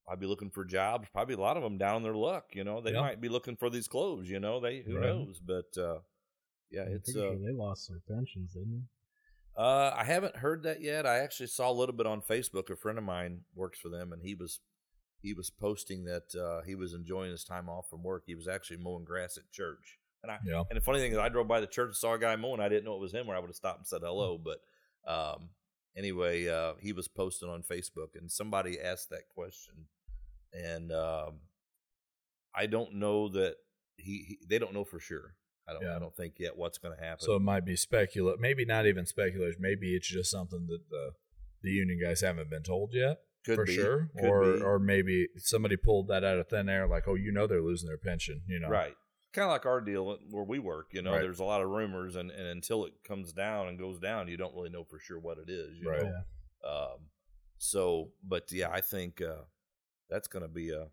I'd be looking for jobs. Probably a lot of them down on their luck. You know, they Yeah. might be looking for these clothes. You know, they who Right. knows? But uh, yeah, I'm it's uh, sure they lost their pensions, didn't uh, I haven't heard that yet. I actually saw a little bit on Facebook. A friend of mine works for them, and he was he was posting that uh, he was enjoying his time off from work. He was actually mowing grass at church And I Yeah. and the funny thing is, I drove by the church and saw a guy mowing. I didn't know it was him, or I would have stopped and said hello. But um, anyway, uh, he was posting on Facebook, and somebody asked that question, and um, I don't know that he, he they don't know for sure. I don't Yeah. I don't think yet what's going to happen. So it might be speculate. Maybe not even speculation. Maybe it's just something that the the union guys haven't been told yet Could for be. sure, Could or be. or maybe somebody pulled that out of thin air, like, oh, you know, they're losing their pension. You know, Right. Kind of like our deal where we work, you know, Right. there's a lot of rumors, and, and until it comes down and goes down, you don't really know for sure what it is, you Right. know. Um, so, but yeah, I think uh, that's going to be a,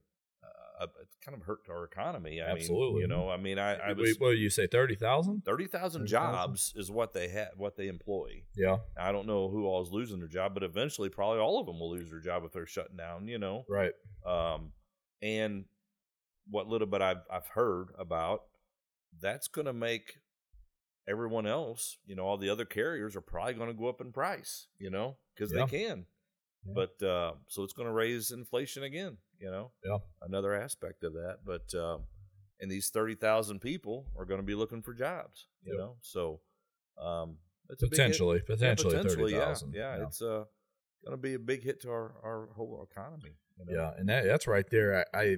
a, a kind of hurt our economy. I Absolutely. mean, you know, I mean, I, I Wait, was what do you say? Thirty thousand? thirty thousand 30,000? jobs is what they have, what they employ. Yeah. I don't know who all is losing their job, but eventually, probably all of them will lose their job if they're shutting down. You know, Right. um, and what little bit I've I've heard about, that's going to make everyone else, you know, all the other carriers are probably going to go up in price, you know, because Yeah. they can. Yeah. But uh, so it's going to raise inflation again, you know. Yeah. Another aspect of that, but um, and these thirty thousand people are going to be looking for jobs, you Yep. know. So um, big. Potentially, Yeah, potentially, potentially, thirty yeah, yeah, It's uh, going to be a big hit to our our whole economy. you know? Yeah, and that that's right there. I, I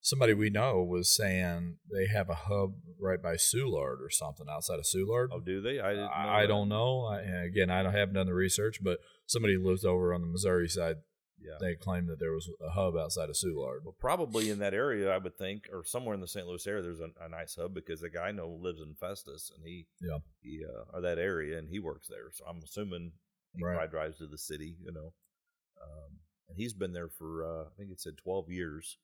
somebody we know was saying they have a hub right by Soulard or something outside of Soulard. Oh, do they? I. Know I, I don't know. I, again, I don't haven't done the research, but somebody who lives over on the Missouri side. Yeah. They claimed that there was a hub outside of Soulard. Well, probably in that area, I would think, or somewhere in the St. Louis area, there's a, a nice hub because the guy I know lives in Festus, and he, Yeah. he, uh, or that area, and he works there. So I'm assuming he Right. probably drives to the city, you know. Um, and he's been there for, uh, I think it said 12 years.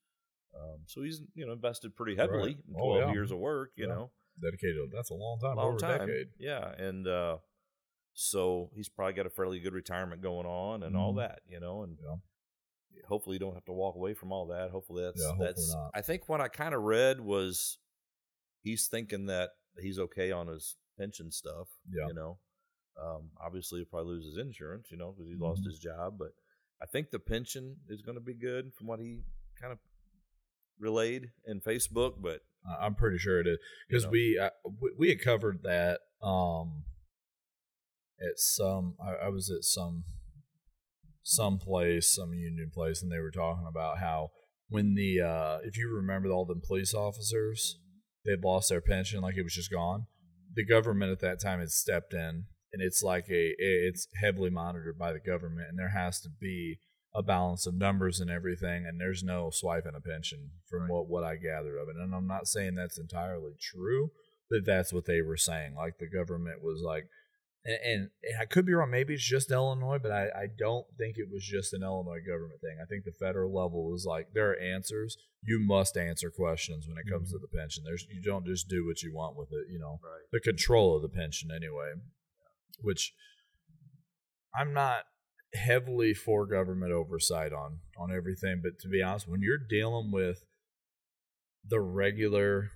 Um, so he's, you know, invested pretty heavily Right. in Oh, 12 yeah. years of work, you Yeah. know. Dedicated. That's a long time. long over time. a decade. Yeah, and uh, so he's probably got a fairly good retirement going on and all Mhm. that, you know, and Yeah. hopefully you don't have to walk away from all that. Hopefully that's hopefully that's. not. I think what I kind of read was he's thinking that he's okay on his pension stuff. Yeah. you know, um, obviously he'll probably lose his insurance, you know, because he lost Mhm. his job, but I think the pension is going to be good from what he kind of relayed in Facebook, but I'm pretty sure it is because know. we, I, we we had covered that um at some I, I was at some some place some union place and they were talking about how when the uh if you remember all the police officers they'd lost their pension like it was just gone the government at that time had stepped in and it's like a it's heavily monitored by the government and there has to be a balance of numbers and everything and there's no swiping a pension from Right. what what I gathered of it. And I'm not saying that's entirely true but that's what they were saying. Like the government was like and, and, and I could be wrong maybe it's just Illinois but I, I don't think it was just an Illinois government thing. I think the federal level was like there are answers. You must answer questions when it comes to mm-hmm. the pension. There's you don't just do what you want with it you know right. the control of the pension anyway, which I'm not heavily for government oversight on on everything, but to be honest, when you're dealing with the regular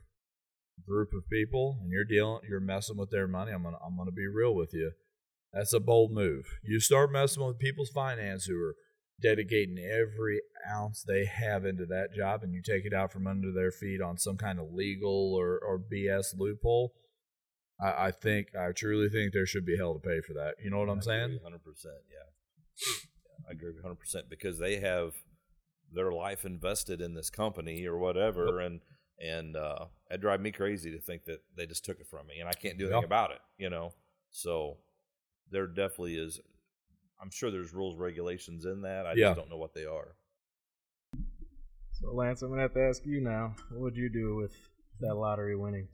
group of people and you're dealing you're messing with their money, I'm gonna I'm gonna be real with you. That's a bold move. You start messing with people's finance who are dedicating every ounce they have into that job and you take it out from under their feet on some kind of legal or, or BS loophole, I, I think I truly think there should be hell to pay for that. You know what I'm saying? Hundred percent, yeah. Yeah. I agree hundred percent because they have their life invested in this company or whatever, and and uh, it drive me crazy to think that they just took it from me and I can't do anything Yeah. about it. You know, so there definitely is. I'm sure there's rules regulations in that. I Yeah. just don't know what they are. So Lance, I'm gonna have to ask you now. What would you do with that lottery winnings?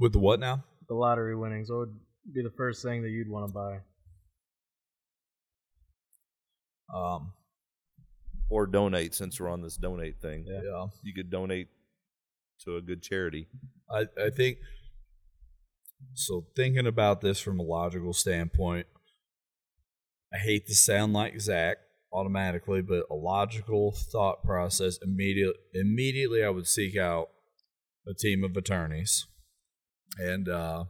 With the what now? The lottery winnings. What would be the first thing that you'd want to buy? Um, Or donate since we're on this donate thing. Yeah. yeah. You could donate to a good charity. I, I think so. Thinking about this from a logical standpoint, I hate to sound like Zach automatically, but a logical thought process immediate immediately I would seek out a team of attorneys, and uh,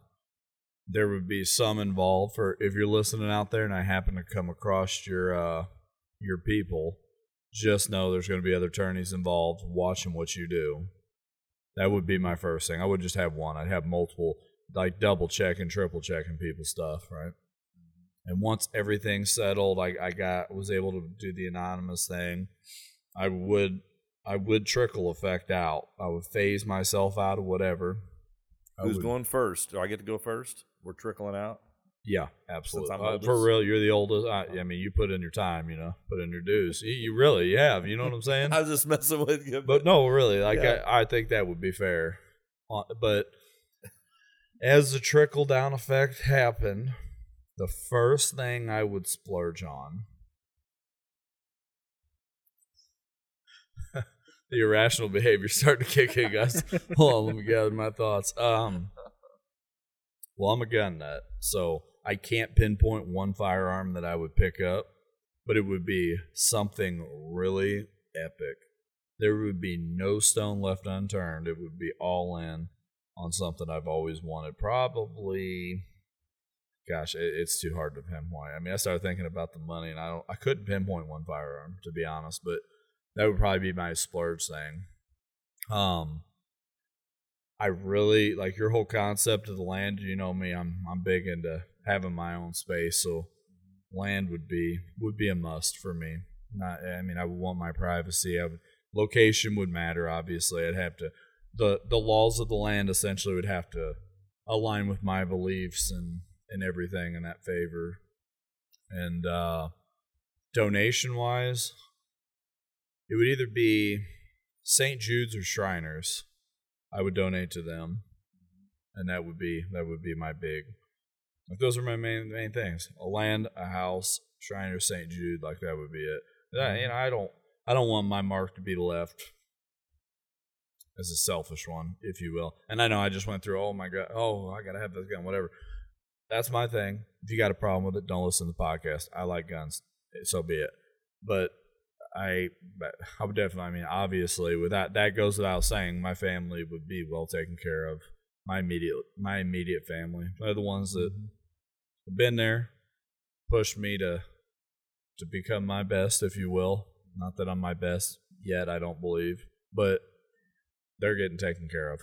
there would be some involved. For if you're listening out there, and I happen to come across your uh, your people, just know there's going to be other attorneys involved watching what you do That would be my first thing. I would just have one. I'd have multiple, like double checking, triple checking people's stuff, right? And once everything's settled, I, I got was able to do the anonymous thing. I would I would trickle effect out. I would phase myself out of whatever. I Who's would- going first? Do I get to go first? We're trickling out. Yeah, absolutely. Uh, for real, you're the oldest. I, I mean, you put in your time, you know, put in your dues. You, you really have. You know what I'm saying? I was just messing with you. But no, really, like Yeah. I, I think that would be fair. Uh, But as the trickle down effect happened, the first thing I would splurge on the irrational behavior starting to kick in, guys. Hold on, let me gather my thoughts. Um, well, I'm a gun nut, so I can't pinpoint one firearm that I would pick up, but it would be something really epic. There would be no stone left unturned. It would be all in on something I've always wanted. Probably, gosh, it, it's too hard to pinpoint. I mean, I started thinking about the money, and I don't, I couldn't pinpoint one firearm to be honest, but that would probably be my splurge thing. Um, I really like your whole concept of the land. You know me, I'm I'm big into having my own space, so land would be would be a must for me. Not, I mean, I would want my privacy. I would location would matter. Obviously, I'd have to the the laws of the land essentially would have to align with my beliefs and and everything in that favor. And uh donation wise, it would either be St. Jude's or Shriners. I would donate to them, and that would be that would be my big. Like those are my main main things: a land, a house, Shrine or St. Jude. Like that would be it. And I, I don't I don't want my mark to be left as a selfish one, if you will. And I know I just went through. Oh my god! Oh, I gotta have this gun. Whatever. That's my thing. If you got a problem with it, don't listen to the podcast. I like guns, so be it. But I, I would definitely. I mean, obviously, without that goes without saying, my family would be well taken care of. My immediate, my immediate family. They're the ones that mm-hmm. have been there, pushed me to, to become my best, if you will. Not that I'm my best yet. I don't believe, but they're getting taken care of.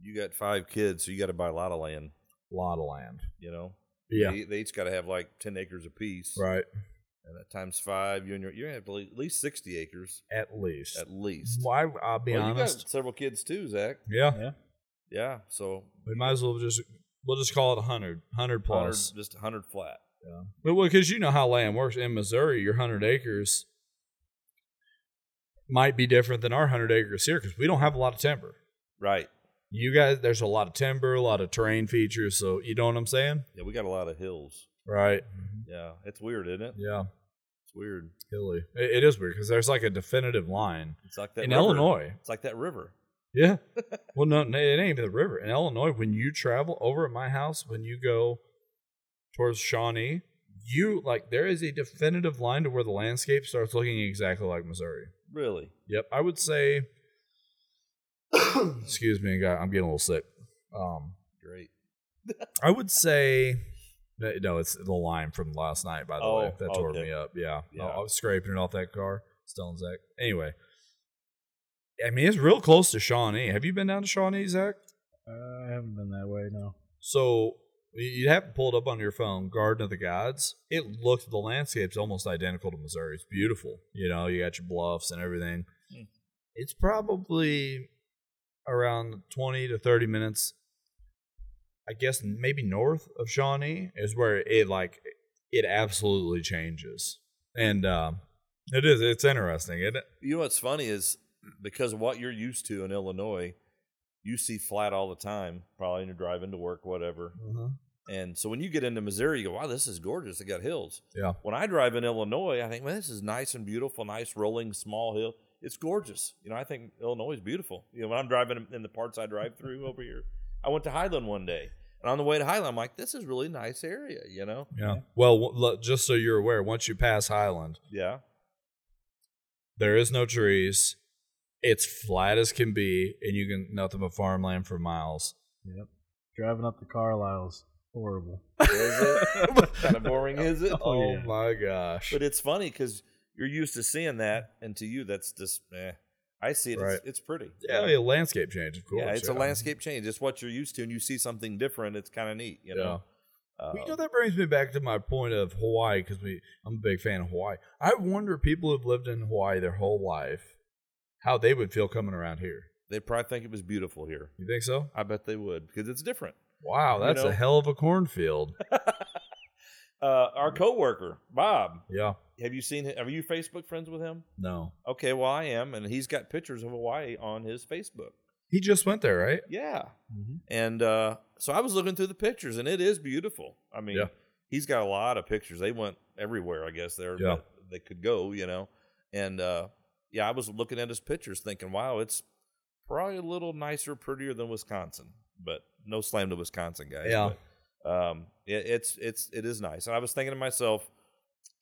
you got five kids, so you got to buy a lot of land. A lot of land. You know, Yeah. they, they each got to have like ten acres apiece, Right. And that times five, you and your you have to at least sixty acres At least. at least. Why? I'll be Well, honest. You got several kids too, Zach. Yeah. Yeah. Yeah, so We might as well just we'll just call it a hundred, hundred 100, plus. just hundred flat. Yeah. But well, because you know how land works in Missouri, your hundred acres might be different than our hundred acres here because we don't have a lot of timber. Right. You guys, there's a lot of timber, a lot of terrain features. So you know what I'm saying, Yeah, we got a lot of hills. Right? Yeah, it's weird, isn't it? Yeah, It's weird. hilly. It, it is weird because there's like a definitive line It's like that in river. Illinois. It's like that river. Yeah. well, no, no, it ain't even the river. In Illinois, when you travel over at my house, when you go towards Shawnee, you like there is a definitive line to where the landscape starts looking exactly like Missouri. Really. Yep, I would say. excuse me, guy, I'm getting a little sick. Um, Great. I would say. No, it's the line from last night. By the way, Oh, that tore me up. Yeah, Yeah. I was scraping it off that car. Still Zach. Anyway, I mean it's real close to Shawnee. Have you been down to Shawnee, Zach? Uh, I haven't been that way. No. So you- you have it pulled up on your phone, Garden of the Gods. It looks the landscape's almost identical to Missouri. It's beautiful. You know, you got your bluffs and everything. Hmm. It's probably around twenty to thirty minutes. I guess maybe north of Shawnee is where it like it absolutely changes, and um, it is it's interesting, isn't it? You know what's funny is because of what you're used to in Illinois, you see flat all the time, probably when you're driving to work, whatever. And so when you get into Missouri, you go, wow, this is gorgeous. They got hills. Yeah. When I drive in Illinois, I think, man, this is nice and beautiful, nice rolling small hill. It's gorgeous. You know, I think Illinois is beautiful. You know, when I'm driving in the parts I drive through over here, I went to Highland one day. And on the way to Highland, I'm like, this is really nice area, you know? Yeah. Well, w- look, just so you're aware, once you pass Highland, Yeah. There is no trees. It's flat as can be, and you can nothing but farmland for miles. Yep. Driving up to Carlyle's horrible. Is it? kind of boring, is it? Oh, yeah. my gosh! But it's funny because you're used to seeing that, and to you, that's just eh. I see it. Right. It's, it's pretty. Yeah, a landscape change, of course. Yeah, it's a landscape change. It's what you're used to, and you see something different. It's kind of neat, you know. Well, you Um, know that brings me back to my point of Hawaii because we I'm a big fan of Hawaii. I wonder people who've lived in Hawaii their whole life how they would feel coming around here. they probably think it was beautiful here. You think so? I bet they would because it's different. Wow, You that's know- a hell of a cornfield. uh, our coworker Bob, yeah. have you seen? Are you Facebook friends with him? No. Okay, well I am, and he's got pictures of Hawaii on his Facebook. He just went there, right? Yeah, Mhm. and uh, so I was looking through the pictures, and it is beautiful. I mean, Yeah. he's got a lot of pictures. They went everywhere, I guess. There, Yeah. they could go, you know. And uh, yeah, I was looking at his pictures, thinking, wow, it's probably a little nicer, prettier than Wisconsin. But no slam to Wisconsin, guys. Yeah. But, um, it, it's it's it is nice, and I was thinking to myself,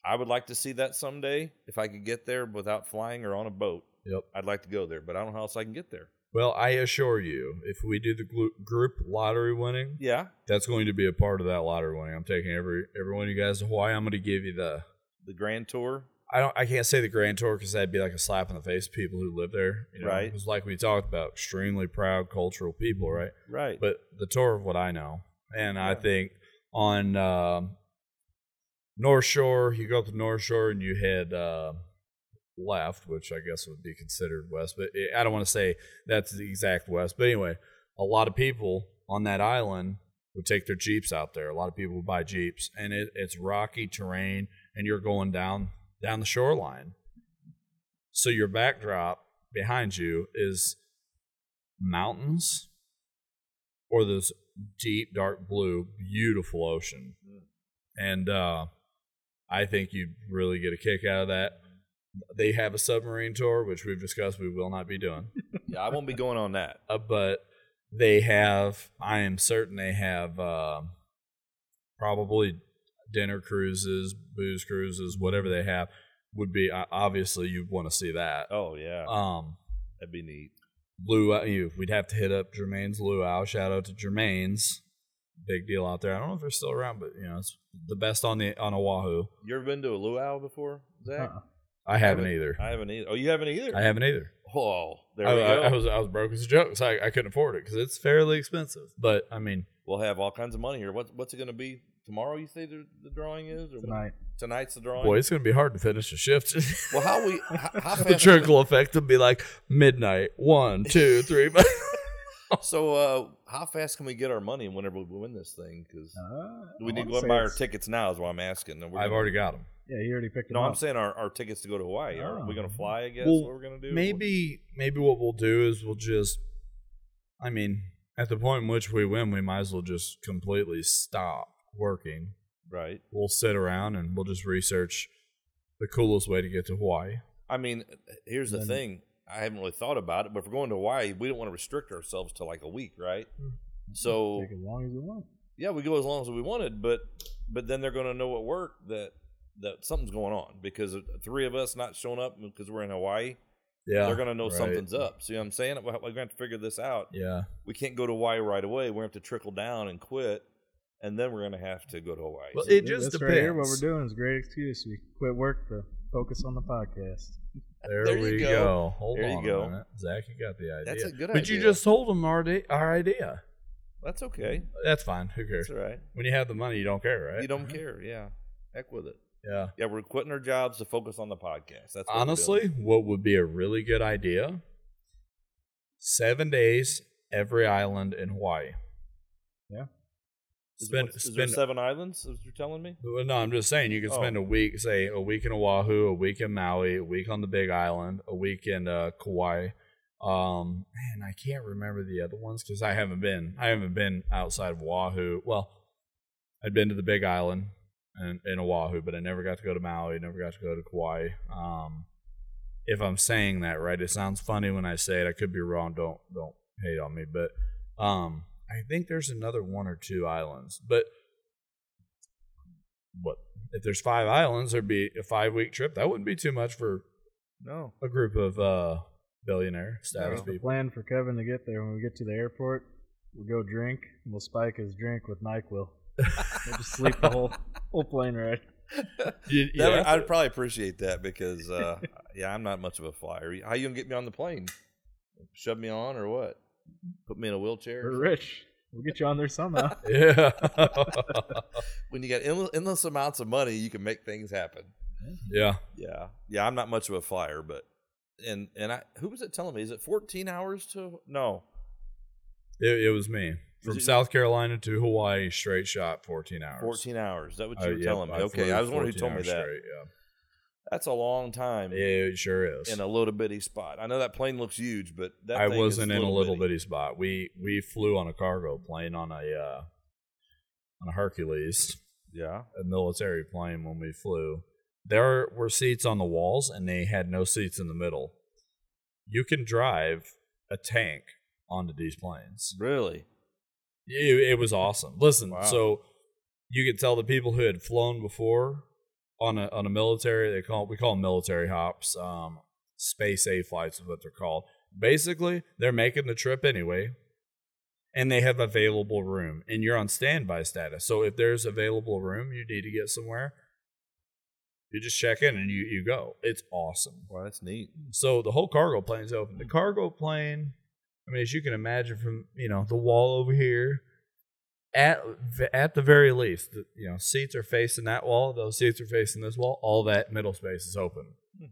I would like to see that someday if I could get there without flying or on a boat. Yep. I'd like to go there, but I don't know how else I can get there. Well, I assure you, if we do the group lottery winning, Yeah, that's going to be a part of that lottery winning. I'm taking every every one of you guys to Hawaii. I'm going to give you the. the Grand Tour. I don't. I can't say the Grand Tour because that'd be like a slap in the face to people who live there. You know? Right. It's like we talked about, extremely proud cultural people, right? Right. But the tour of what I know, and I think on um, North Shore, you go up to North Shore and you head uh, left, which I guess would be considered west. But I don't want to say that's the exact west. But anyway, a lot of people on that island would take their jeeps out there. A lot of people would buy jeeps, and it, it's rocky terrain, and you're going down down the shoreline. So your backdrop behind you is mountains or this deep dark blue beautiful ocean. And uh i think you'd really get a kick out of that. They have a submarine tour which we've discussed we will not be doing. Yeah, I won't be going on that. uh, but they have i am certain they have uh, probably dinner cruises booze cruises whatever they have would be obviously you'd want to see that. Oh yeah, um that'd be neat. Luau, you we'd have to hit up Germaine's Luau. Shout out to Germaine's, big deal out there. I don't know if they're still around, but you know it's the best on the on Oahu. You ever been to a luau before, Zach? Uh-uh. I haven't either. I haven't either. Oh, you haven't either. I haven't either. Oh, there I, we I- go. I was I was broke as a joke, so I, I couldn't afford it because it's fairly expensive. But I mean, we'll have all kinds of money here. What, what's it going to be tomorrow? You say the, the drawing is or when- Tonight. Tonight's the drawing. boy, it's gonna be hard to finish a shift. well, how we how, how the trickle effect would be like midnight, one, two, three. So, uh, how fast can we get our money whenever we win this thing? Because Uh, we I need to go and buy our tickets now. Is what I'm asking. I've gonna- already got them. Yeah, he already picked it No, up. I'm saying our, our tickets to go to Hawaii. Are we going to Oh. fly? I guess Well, what we're going to do. Maybe maybe what we'll do is we'll just I mean, at the point in which we win, we might as well just completely stop working. Right. We'll sit around and we'll just research the coolest way to get to Hawaii. I mean, here's the Then- thing. I haven't really thought about it, but if we're going to Hawaii, we don't want to restrict ourselves to like a week, right? Hmm. So Take as long as you want. yeah, we go as long as we wanted, but but then they're going to know at work that that something's going on because three of us not showing up because we're in Hawaii. Yeah. they're going to know right. something's up. See what I'm saying? We're going to have to figure this out. Yeah. We can't go to Hawaii right away. We're going to have to trickle down and quit, and then we're going to have to go to Hawaii. Well, So- it just That's depends. right here. What we're doing is a great excuse. We quit work to focus on the podcast. There, There you we go. go. Hold There you on go. a minute. Zach, you got the idea. That's a good idea. but you just told them our, idea, our idea. That's okay. That's fine. Who cares? That's all right. When you have the money, you don't care, right? You don't care. Yeah. Heck with it. Yeah. Yeah, we're quitting our jobs to focus on the podcast. That's what Honestly, what would be a really good idea? Seven days, every island in Hawaii. Is, Spend, is there seven islands? Is you're telling me? No, I'm just saying you could Oh. spend a week, say a week in Oahu, a week in Maui, a week on the Big Island, a week in uh, Kauai. Um, man, I can't remember the other ones because I haven't been. I haven't been outside of Oahu. Well, I'd been to the Big Island and in Oahu, but I never got to go to Maui. Never got to go to Kauai. Um, if I'm saying that right, it sounds funny when I say it. I could be wrong. Don't don't hate on me, but um, I think there's another one or two islands, but what if there's five islands there'd be a five week trip that wouldn't be too much for No. a group of uh billionaire status No. People plan for Kevin to get there when we get to the airport, we'll go drink and we'll spike his drink with NyQuil. We'll just sleep the whole whole plane ride. You- That would- yeah. I'd probably appreciate that because, uh, yeah, I'm not much of a flyer. How you gonna get me on the plane? Shove me on or what? Put me in a wheelchair? We're rich. We'll get you on there somehow. yeah. When you got endless, endless amounts of money, you can make things happen. yeah. Yeah, yeah. I'm not much of a flyer, but and and I who was it telling me? Is it 14 hours to no? It, it was me. From it- South Carolina to Hawaii, straight shot, 14 hours. 14 hours. Is that what Uh, you were yep, telling me? I okay, I was wondering who told me hours that. straight, That's a long time it sure is. in a little bitty spot. I know that plane looks huge, but that I thing wasn't in a little bitty. bitty spot. We we flew on a cargo plane on a uh, on a Hercules, Yeah. a military plane when we flew. There were seats on the walls, and they had no seats in the middle. You can drive a tank onto these planes. Really? It, it was awesome. Listen, Wow. so you could tell the people who had flown before on a on a military. They call we call them military hops. Um, space A flights is what they're called. Basically, they're making the trip anyway, and they have available room, and you're on standby status. So if there's available room, you need to get somewhere. You just check in and you you go. It's awesome. Wow, that's neat. So the whole cargo plane's open. The cargo plane, I mean, as you can imagine from you know the wall over here, at at the very least, you know seats are facing that wall. Those seats are facing this wall. All that middle space is open. Hmm.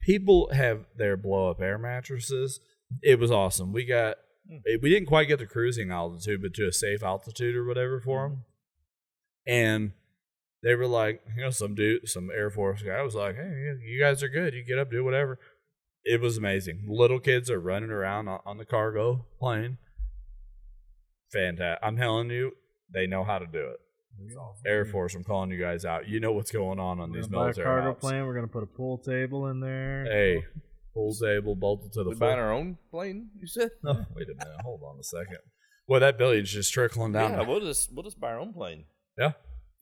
People have their blow up air mattresses. It was awesome. We got hmm. eh, we didn't quite get to cruising altitude, but to a safe altitude or whatever for them. Mm-hmm. And they were like, you know, some dude, some Air Force guy was like, hey, you guys are good. You get up, do whatever. It was amazing. Little kids are running around on the cargo plane. Fantastic. I'm telling you, they know how to do it. Air Force, I'm calling you guys out. You know what's going on on We're these gonna buy a military cargo hops. plane. We're gonna put a pool table in there. Hey, pool table bolted to the We floor. buying our own plane? You said? Oh, wait a minute. Hold on a second. Well, that billion's just trickling down. Yeah, the- we'll just we'll just buy our own plane. yeah,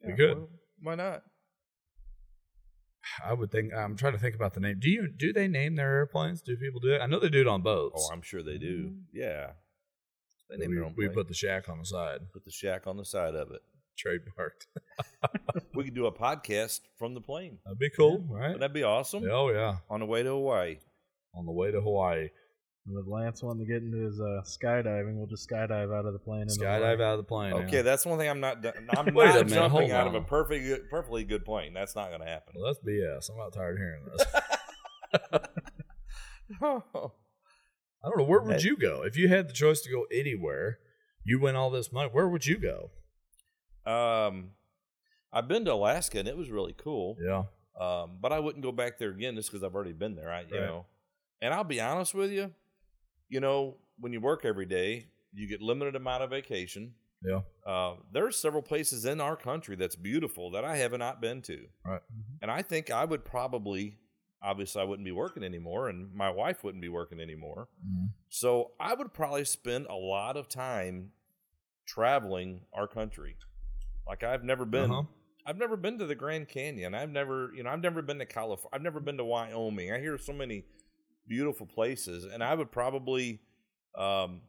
we could. well, why not? I would think. I'm trying to think about the name. Do you do they name their airplanes? Do people do it? I know they do it on boats. Oh, I'm sure they do. Mm-hmm. Yeah. They name we, their own we plane. put the shack on the side, put the shack on the side of it. trademarked. We could do a podcast from the plane. That'd be cool, right? Wouldn't that be awesome? Oh yeah, On the way to Hawaii. on the way to Hawaii, With Lance wanting to get into his uh, skydiving, we'll just skydive out of the plane. and skydive out of the plane. Okay, yeah. that's one thing I'm not. do- I'm Wait a not minute, jumping hold out of a on. perfect, good- perfectly good plane. That's not going to happen. Well, that's BS. I'm not tired of hearing this. I don't know. Where would you go if you had the choice to go anywhere? You win all this money. Where would you go? um, I've been to Alaska and it was really cool. Yeah, Um, but I wouldn't go back there again just because I've already been there. I, you Right. know, and I'll be honest with you, you know, when you work every day, you get limited amount of vacation. yeah, Uh, there are several places in our country that's beautiful that I have not been to, right. and I think I would probably, obviously, I wouldn't be working anymore, and my wife wouldn't be working anymore. Mhm. So I would probably spend a lot of time traveling our country. Like I've never been. Uh-huh. I've never been to the Grand Canyon. I've never, you know, I've never been to California. I've never been to Wyoming. I hear so many beautiful places, and I would probably, um,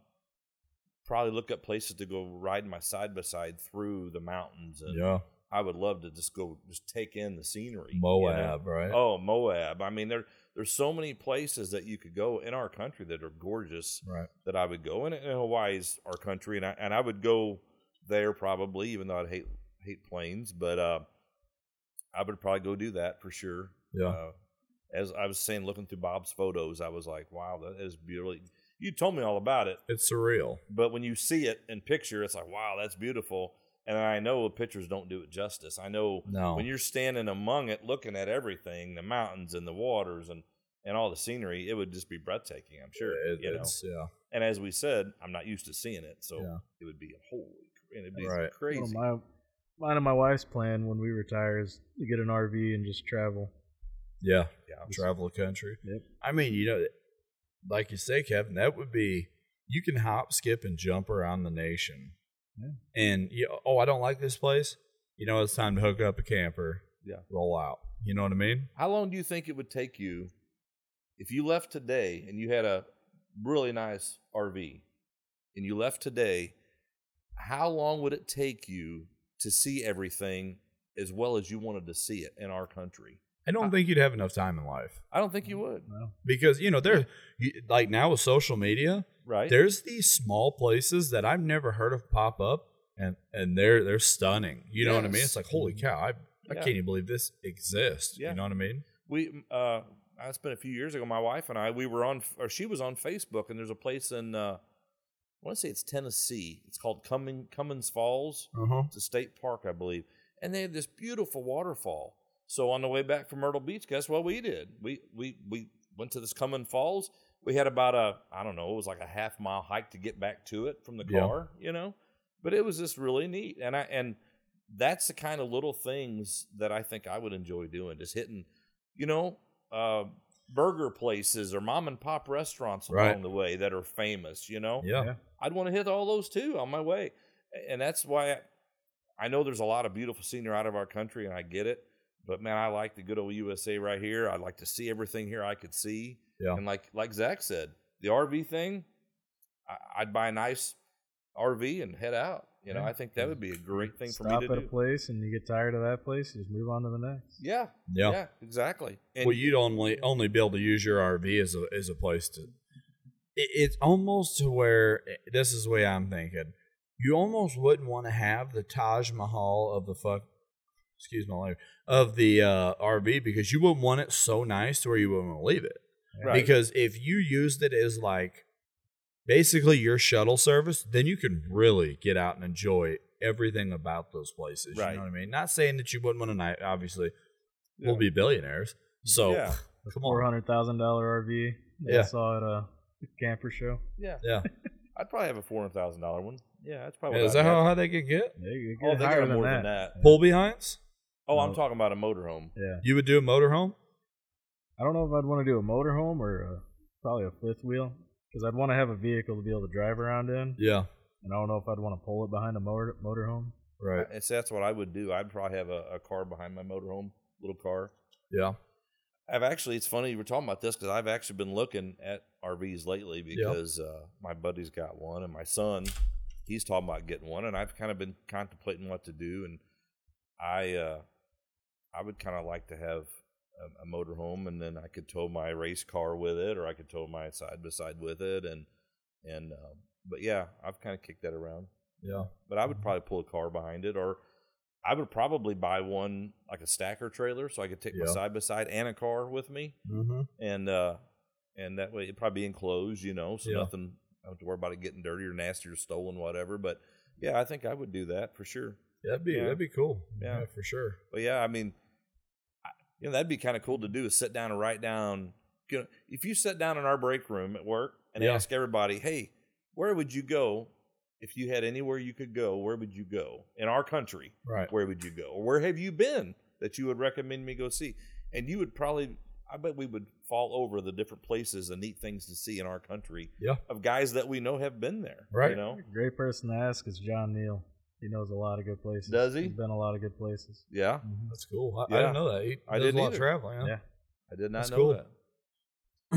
probably look up places to go riding my side by side through the mountains, and Yeah, I would love to just go, just take in the scenery. you know? Moab, right? Oh, Moab. I mean, there there's so many places that you could go in our country that are gorgeous right. that I would go. And, and Hawaii's our country, and I and I would go there probably, even though I'd hate hate planes, but uh, I would probably go do that for sure. Yeah. Uh, as I was saying, looking through Bob's photos, I was like, "Wow, that is beautiful." You told me all about it, It's surreal. but when you see it in picture, it's like, "Wow, that's beautiful." And I know pictures don't do it justice. I know No. when you're standing among it, looking at everything, the mountains and the waters and and all the scenery, it would just be breathtaking. I'm sure. It- you know? yeah, And as we said, I'm not used to seeing it, so Yeah. it would be holy, and it'd be Right. crazy. Well, my, mine and my wife's plan when we retire is to get an RV and just travel. yeah, Yeah. Travel the country. Yep. I mean, you know, like you say, Kevin, that would be you can hop, skip, and jump around the nation. Yeah. And you, oh, I don't like this place. You know, it's time to hook up a camper. Yeah. roll out. You know what I mean? How long do you think it would take you if you left today and you had a really nice RV and you left today? How long would it take you to see everything as well as you wanted to see it in our country. I don't think you'd have enough time in life I don't think you would. No. because you know there, like now with social media, Right? there's these small places that I've never heard of pop up, and and they're they're stunning. You know what I mean? It's like holy cow! I I Yeah. can't even believe this exists. Yeah. You know what I mean? we uh I spent a few years ago. My wife and I we were on or she was on Facebook, and there's a place in uh, I want to say it's Tennessee. It's called Cumming, Cummins Falls. Uh huh. It's a state park, I believe, and they have this beautiful waterfall. So on the way back from Myrtle Beach, guess what we did? We we we went to this Cummins Falls. We had about a I don't know, it was like a half mile hike to get back to it from the Yeah. car, you know. But it was just really neat, and I and that's the kind of little things that I think I would enjoy doing, just hitting, you know, uh, burger places or mom and pop restaurants along Right. the way that are famous, you know. Yeah. Yeah. I'd want to hit all those too on my way. And that's why I, I know there's a lot of beautiful scenery out of our country, and I get it. But man, I like the good old USA right here. I'd like to see everything here I could see. Yeah. And like like Zach said, the RV thing, I, I'd buy a nice RV and head out. You know, Yeah. I think that would be a great thing Stop for me to at do. a place and you get tired of that place, you just move on to the next. Yeah, Yeah. yeah, exactly. And well, you'd only only be able to use your RV as a as a place to. It, it's almost to where this is the way I'm thinking. You almost wouldn't want to have the Taj Mahal of the fuck. Excuse my language of the uh, RV because you wouldn't want it so nice to where you wouldn't want to leave it. right. Because if you used it as like basically your shuttle service, then you can really get out and enjoy everything about those places. Right. You know what I mean? Not saying that you wouldn't want to night. Obviously, we'll be billionaires. So Yeah. The come four on. hundred thousand dollar RV Yeah. I saw at a camper show. yeah, Yeah. I'd probably have a four hundred thousand dollar one. Yeah, that's probably. Yeah, what is I'd that how have. high they could get? Yeah, you Oh, get they higher got than more that. than that. Pull behinds? Oh, I'm talking about a motorhome. Yeah. You would do a motorhome? I don't know if I'd want to do a motorhome or a, probably a fifth wheel because I'd want to have a vehicle to be able to drive around in, Yeah. and I don't know if I'd want to pull it behind a motor motorhome. Right. And so that's what I would do. I'd probably have a, a car behind my motorhome, little car. Yeah. I've actually, it's funny you were talking about this because I've actually been looking at RVs lately because uh, my buddy's got one and my son, he's talking about getting one, and I've kind of been contemplating what to do. And I, uh, I would kind of like to have a, a motorhome, and then I could tow my race car with it, or I could tow my side by side with it, and and um, but yeah, I've kind of kicked that around. Yeah. But I would probably pull a car behind it, or I would probably buy one like a stacker trailer, so I could take my side by side and a car with me, Mm-hmm. and uh, and that way it'd probably be enclosed, you know, so Yeah. nothing. I don't have to worry about it getting dirty or nasty or stolen, whatever. But yeah, I think I would do that for sure. That'd be Yeah. that'd be cool. Yeah. for sure. But yeah, I mean, you know, that'd be kind of cool to do is sit down and write down. You know, if you sit down in our break room at work and Yeah. ask everybody, "Hey, where would you go if you had anywhere you could go? Where would you go in our country? Right. Where would you go, or where have you been that you would recommend me go see?" And you would probably, I bet we would fall over the different places and neat things to see in our country Yeah. of guys that we know have been there. Right. You know. Great person to ask is John Neal. He knows a lot of good places. Does he? He's been a lot of good places. Yeah, Mhm. That's cool. I, I, didn't know that. He I didn't a lot either. of traveling. Huh? Yeah. I did not That's know cool. that.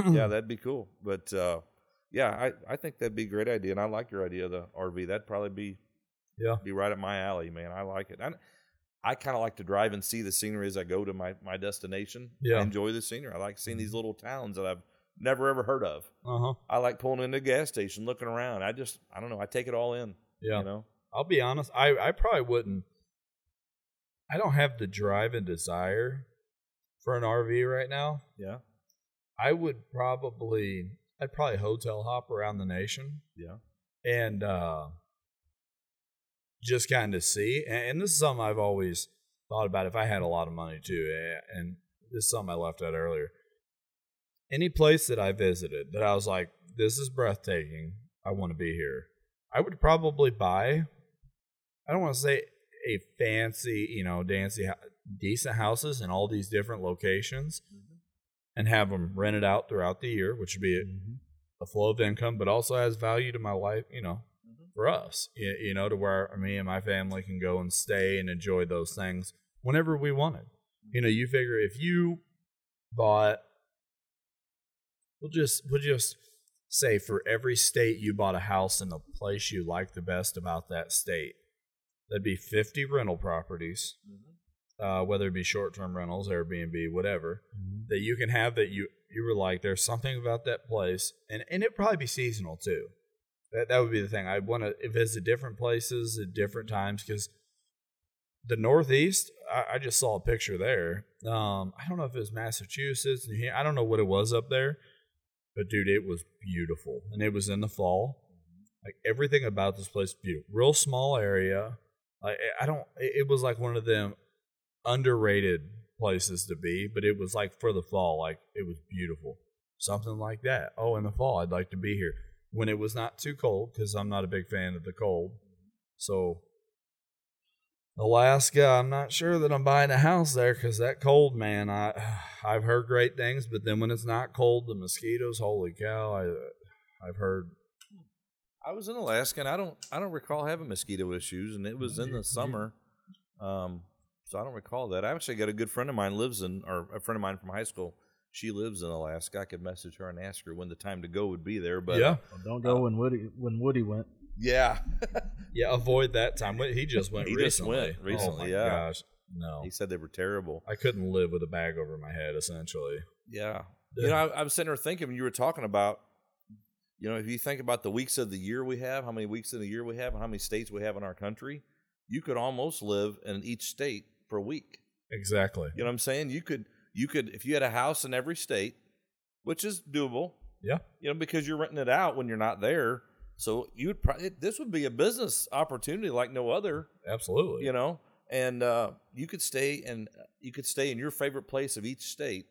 yeah, that'd be cool. But uh, yeah, I, I think that'd be a great idea, and I like your idea of the RV. That'd probably be Yeah. be right up my alley, man. I like it. I, I kind of like to drive and see the scenery as I go to my my destination. Yeah. I enjoy the scenery. I like seeing these little towns that I've never ever heard of. Uh huh. I like pulling into a gas station, looking around. I just I don't know. I take it all in. Yeah. You know. I'll be honest. I I probably wouldn't. I don't have the drive and desire for an RV right now. Yeah. I would probably. I'd probably hotel hop around the nation Yeah. and uh, just kind of see. And, and this is something I've always thought about if I had a lot of money too. And this is something I left out earlier. Any place that I visited that I was like, this is breathtaking. I want to be here. I would probably buy. I don't want to say a fancy, you know, dancy, decent houses in all these different locations, and have them rented out throughout the year, which would be a, Mhm. a flow of income, but also has value to my life, you know, for us, you, you know, to where me and my family can go and stay and enjoy those things whenever we wanted. You know, you figure if you bought, we'll just we'll just say for every state you bought a house in the place you like the best about that state, that'd be fifty rental properties. uh, whether it be short term rentals, Airbnb, whatever, Mhm. that you can have that you you were like, there's something about that place, and and it'd probably be seasonal too. That that would be the thing. I want to visit different places at different times because the Northeast. I, I just saw a picture there. Um, I don't know if it was Massachusetts. I don't know what it was up there, but dude, it was beautiful, and it was in the fall. Like everything about this place, beautiful. Real small area. Like eh, I don't. It it was like one of them underrated places to be, but it was like for the fall. Like it was beautiful. Something like that. Oh, in the fall, I'd like to be here when it was not too cold because I'm not a big fan of the cold. So Alaska, I'm not sure that I'm buying a house there because that cold, man. I I've heard great things, but then when it's not cold, the mosquitoes, holy cow! I I've heard I was in Alaska and I don't I don't recall having mosquito issues and it was in the summer. Um so I don't recall that. I actually got a good friend of mine lives in or a friend of mine from high school. She lives in Alaska. I could message her and ask her when the time to go would be there. But yeah, Well, don't go when Woody when Woody went. yeah. yeah. Avoid that time. He just went He just recently. went Oh recently, my yeah. Gosh, no, he said they were terrible. I couldn't live with a bag over my head. Essentially, Yeah. You know, I, I was sitting there thinking when you were talking about, you know, if you think about the weeks of the year we have, how many weeks in the year we have, and how many states we have in our country, you could almost live in each state for a week. exactly. You know what I'm saying? You could, you could, if you had a house in every state, which is doable, Yeah, you know, because you're renting it out when you're not there. So you would probably, this would be a business opportunity like no other, absolutely. you know, and uh, you could stay and you could stay in your favorite place of each state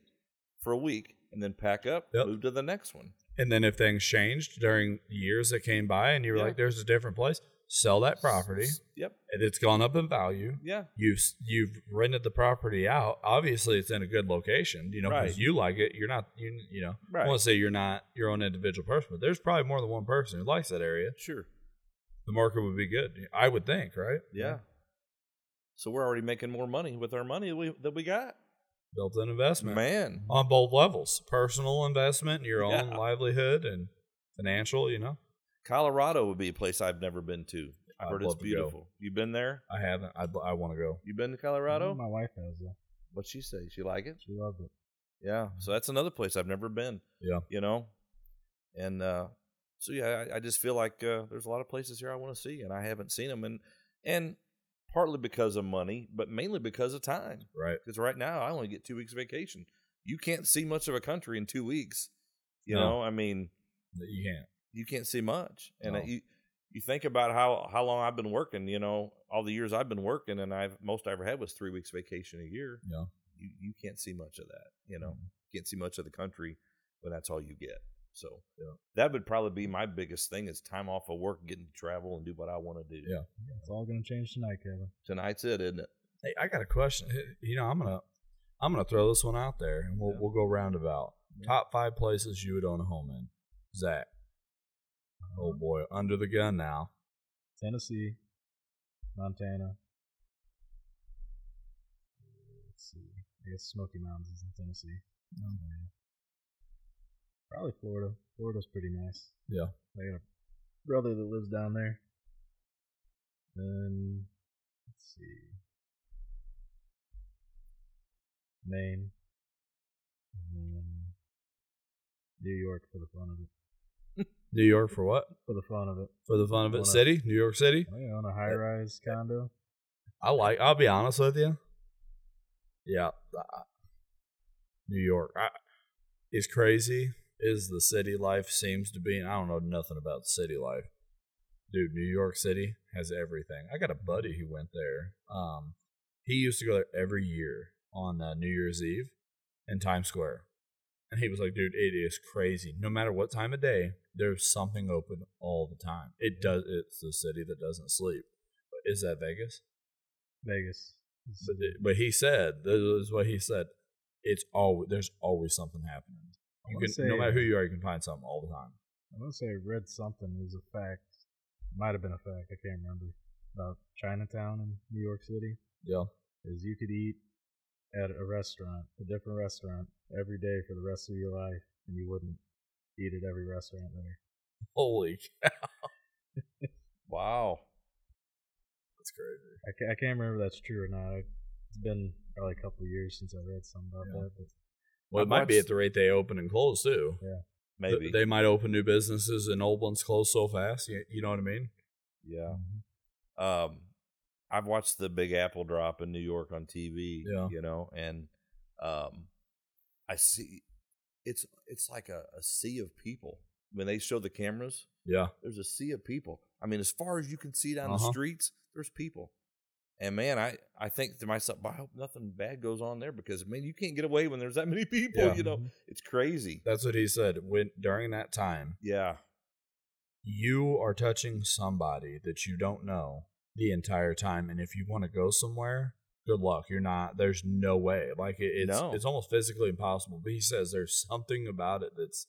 for a week and then pack up, Yep. move to the next one. And then if things changed during years that came by, and you were Yeah. like, "There's a different place," sell that property. Yep. and It's gone up in value. Yeah. You've you've rented the property out. Obviously, it's in a good location. You know, because Right. you like it. You're not. You you know. I Right. want to say you're not your own individual person, but there's probably more than one person who likes that area. Sure. The market would be good. I would think, right? Yeah. So we're already making more money with our money we, that we got. Built-in investment Man. on both levels: personal investment, your own livelihood, and financial. You know, Colorado would be a place I've never been to. I've I'd heard it's love to beautiful. you've been there? I haven't. I I want to go. you've been to Colorado? My wife has though. What'd she say? She like it? She loved it. Yeah. So that's another place I've never been. Yeah. You know? And uh so yeah, I, I just feel like uh, there's a lot of places here I want to see and I haven't seen them and and partly because of money, but mainly because of time. Right. Because right now I only get two weeks vacation. You can't see much of a country in two weeks. You No. know, I mean, You can't. you can't see much. And No. you you think about how how long I've been working. You know, all the years I've been working, and I've most I ever had was three weeks vacation a year. Yeah. You you can't see much of that. You know, Mhm. can't see much of the country when that's all you get. So Yeah. that would probably be my biggest thing is time off of work, getting to travel and do what I want to do. Yeah. It's all gonna change tonight, Kevin. Tonight's it, isn't it? Hey, I got a question. You know, I'm gonna I'm gonna throw this one out there, and we'll Yeah. we'll go roundabout. Top five places you would own a home in. Zach. Uh-huh. Oh boy, under the gun now. Tennessee, Montana. Let's see. I guess Smoky Mountains is in Tennessee. Mm-hmm. Yeah. Probably Florida. Florida's pretty nice. Yeah. I got a brother that lives down there. Then let's see. Maine. And then New York for the fun of it. New York for what? For the fun of it. For the fun of it. City, New York City. Oh, I own a high rise condo. I like. I'll be honest with you. Yeah, New York. I, is crazy is the city life seems to be. I don't know nothing about city life, dude. New York City has everything. I got a buddy who went there. Um, he used to go there every year on uh, New Year's Eve in Times Square, and he was like, "Dude, it is crazy. No matter what time of day, there's something open all the time. It does. It's the city that doesn't sleep. Is that Vegas? Vegas. But, but he said, this is what he said. It's always there's always something happening. You can, say, no matter who you are, you can find something all the time. I want to say I read something. It was a fact. Might have been a fact. I can't remember. About Chinatown in New York City. Yeah, Is you could eat at a restaurant, a different restaurant, every day for the rest of your life, and you wouldn't eat at every restaurant there. holy, cow. Wow. that's crazy. I can't, I can't remember if that's true or not. It's been probably a couple of years since I read something about Yeah. that. But Well, it might be at the rate they open and close too. Yeah, maybe. Th- they might open new businesses and old ones close so fast. You, you know what I mean? yeah. Um, I've watched the Big Apple drop in New York on TV. Yeah. You know, and um, I see it's it's like a, a sea of people when they show the cameras. Yeah. There's a sea of people. I mean, as far as you can see down the Uh-huh. streets, there's people. And man, I, I think to myself, I hope nothing bad goes on there because man, you can't get away when there's that many people. Yeah. You know, Mhm. it's crazy. That's what he said. When during that time, Yeah, you are touching somebody that you don't know the entire time, and if you want to go somewhere, good luck. You're not. There's no way. Like it, it's No. it's almost physically impossible. But he says there's something about it that's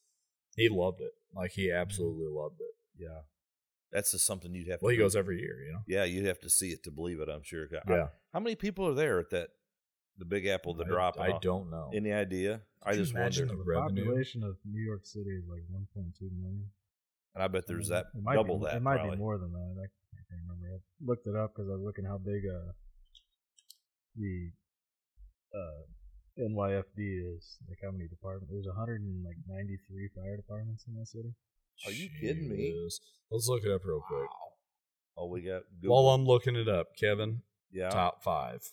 he loved it. Like he absolutely loved it. yeah. That's just something you'd have. To Well, to he be- goes every year. You know. Yeah, you'd have to see it to believe it. I'm sure. I- Yeah. how many people are there at that the Big Apple, the I- drop? I, don't know. Any idea? I Could you just imagine wonder. the the population of New York City is like 1.2 million. And I bet there's that It might double be, that. It might probably. be more than that. I, I can't remember. I looked it up because I was looking how big uh, the uh, NYFD is. Like how many departments? There's 193 fire departments in that city. Are you kidding me? Jesus. Let's look it up real quick. Wow. Oh, we got While I'm looking it up, Kevin, yeah. top five.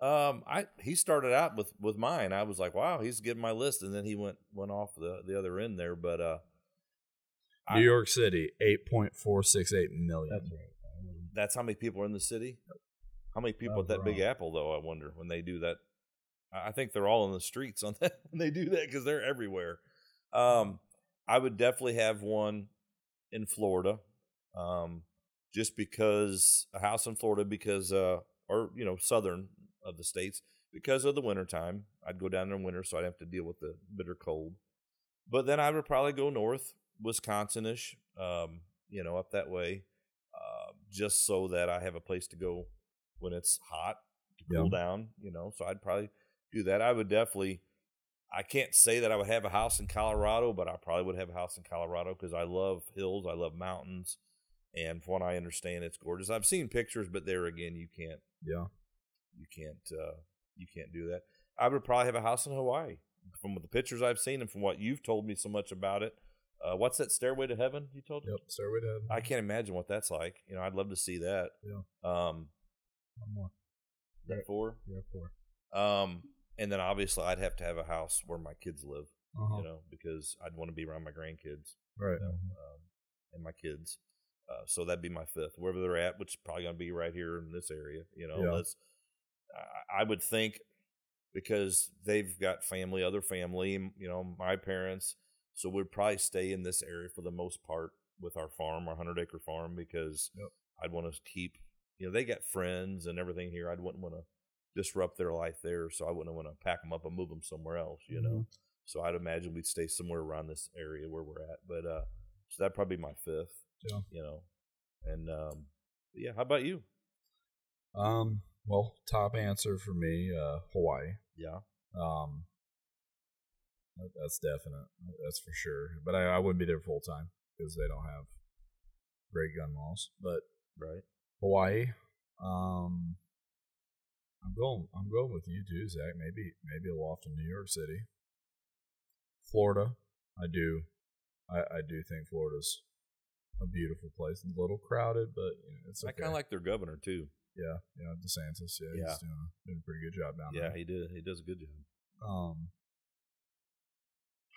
Um, I he started out with with mine. I was like, wow, he's getting my list, and then he went went off the the other end there. But uh, I- New York City, eight point four six eight million. That's right. That's how many people are in the city. How many people at that was Big. Apple though? I wonder when they do that. I I think they're all in the streets on that when they do that because they're everywhere. Um, I would definitely have one in Florida, um, just because a house in Florida because uh, or you know southern of the states because of the wintertime. I'd go down there in winter, so I'd have to deal with the bitter cold. But then I would probably go north, Wisconsin-ish, um, you know, up that way, uh, just so that I have a place to go when it's hot to cool down. You know, so I'd probably do that. I would definitely. I can't say that I would have a house in Colorado, but I probably would have a house in Colorado because I love hills, I love mountains, and from what I understand, it's gorgeous. I've seen pictures, but there again, you can't Yeah. you can't uh, you can't do that. I would probably have a house in Hawaii from the pictures I've seen and from what you've told me so much about it. Uh, what's that Stairway to Heaven you told me? Yep. Stairway to Heaven. I can't imagine what that's like. You know, I'd love to see that. Yeah. Um, One more. that four. Yeah, four. Um, and then obviously I'd have to have a house where my kids live. Uh-huh. You know, because I'd want to be around my grandkids Right. you know, um, and my kids. Uh, so that'd be my fifth, wherever they're at, which is probably going to be right here in this area. You know, Yeah. unless I, I would think because they've got family, other family, you know, my parents. So we'd probably stay in this area for the most part with our farm, our hundred acre farm, because Yep. I'd want to keep, you know, they got friends and everything here. I wouldn't want to disrupt their life there, so I wouldn't want to pack them up and move them somewhere else. You know, so I'd imagine we'd stay somewhere around this area where we're at. But uh, so that'd probably be my fifth. Yeah. You know, and um, yeah. How about you? Um. Well, top answer for me, uh, Hawaii. Yeah. Um. That's definite. That's for sure. But I, I wouldn't be there full time because they don't have great gun laws. But Right. Hawaii. Um. I'm going. I'm going with you too, Zach. Maybe maybe a loft in New York City. Florida. I do. I, I do think Florida's a beautiful place. A little crowded, but you know, it's I kind of like their governor too. Yeah, yeah, DeSantis. Yeah, Yeah. he's doing a, doing a pretty good job down Yeah, there. Yeah, he did. He does a good job. Um,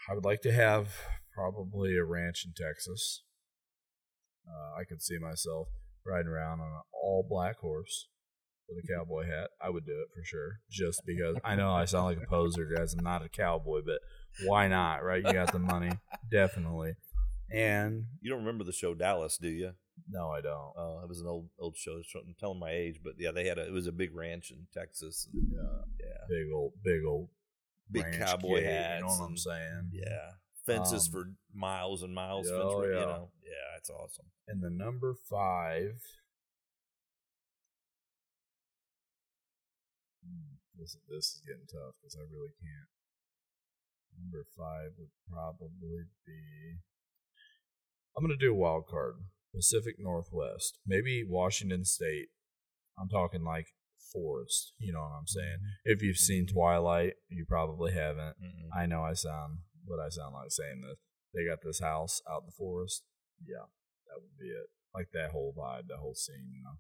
I would like to have probably a ranch in Texas. Uh, I could see myself riding around on an all black horse with a cowboy hat. I would do it for sure, just because I know I sound like a poser, guys. I'm not a cowboy, but why not? Right? You got the money, definitely. And You don't remember the show Dallas, do you? no, I don't. Uh, it was an old old show. I'm telling my age, but yeah, they had a. It was a big ranch in Texas. And, Yeah, yeah, big old, big old, big cowboy gate, hats. You know what I'm and- saying? Yeah, fences Um, for miles and miles. yeah, fence oh, yeah. You know, yeah, it's awesome. And the number five. This this is getting tough because I really can't. Number five would probably be. I'm gonna do a wild card. Pacific Northwest, maybe Washington State. I'm talking like forest. You know what I'm saying? Mm-hmm. If you've seen mm-hmm. Twilight, you probably haven't. Mm-mm. I know I sound what I sound like saying this. They got this house out in the forest. Yeah, that would be it. Like that whole vibe, that whole scene. You know.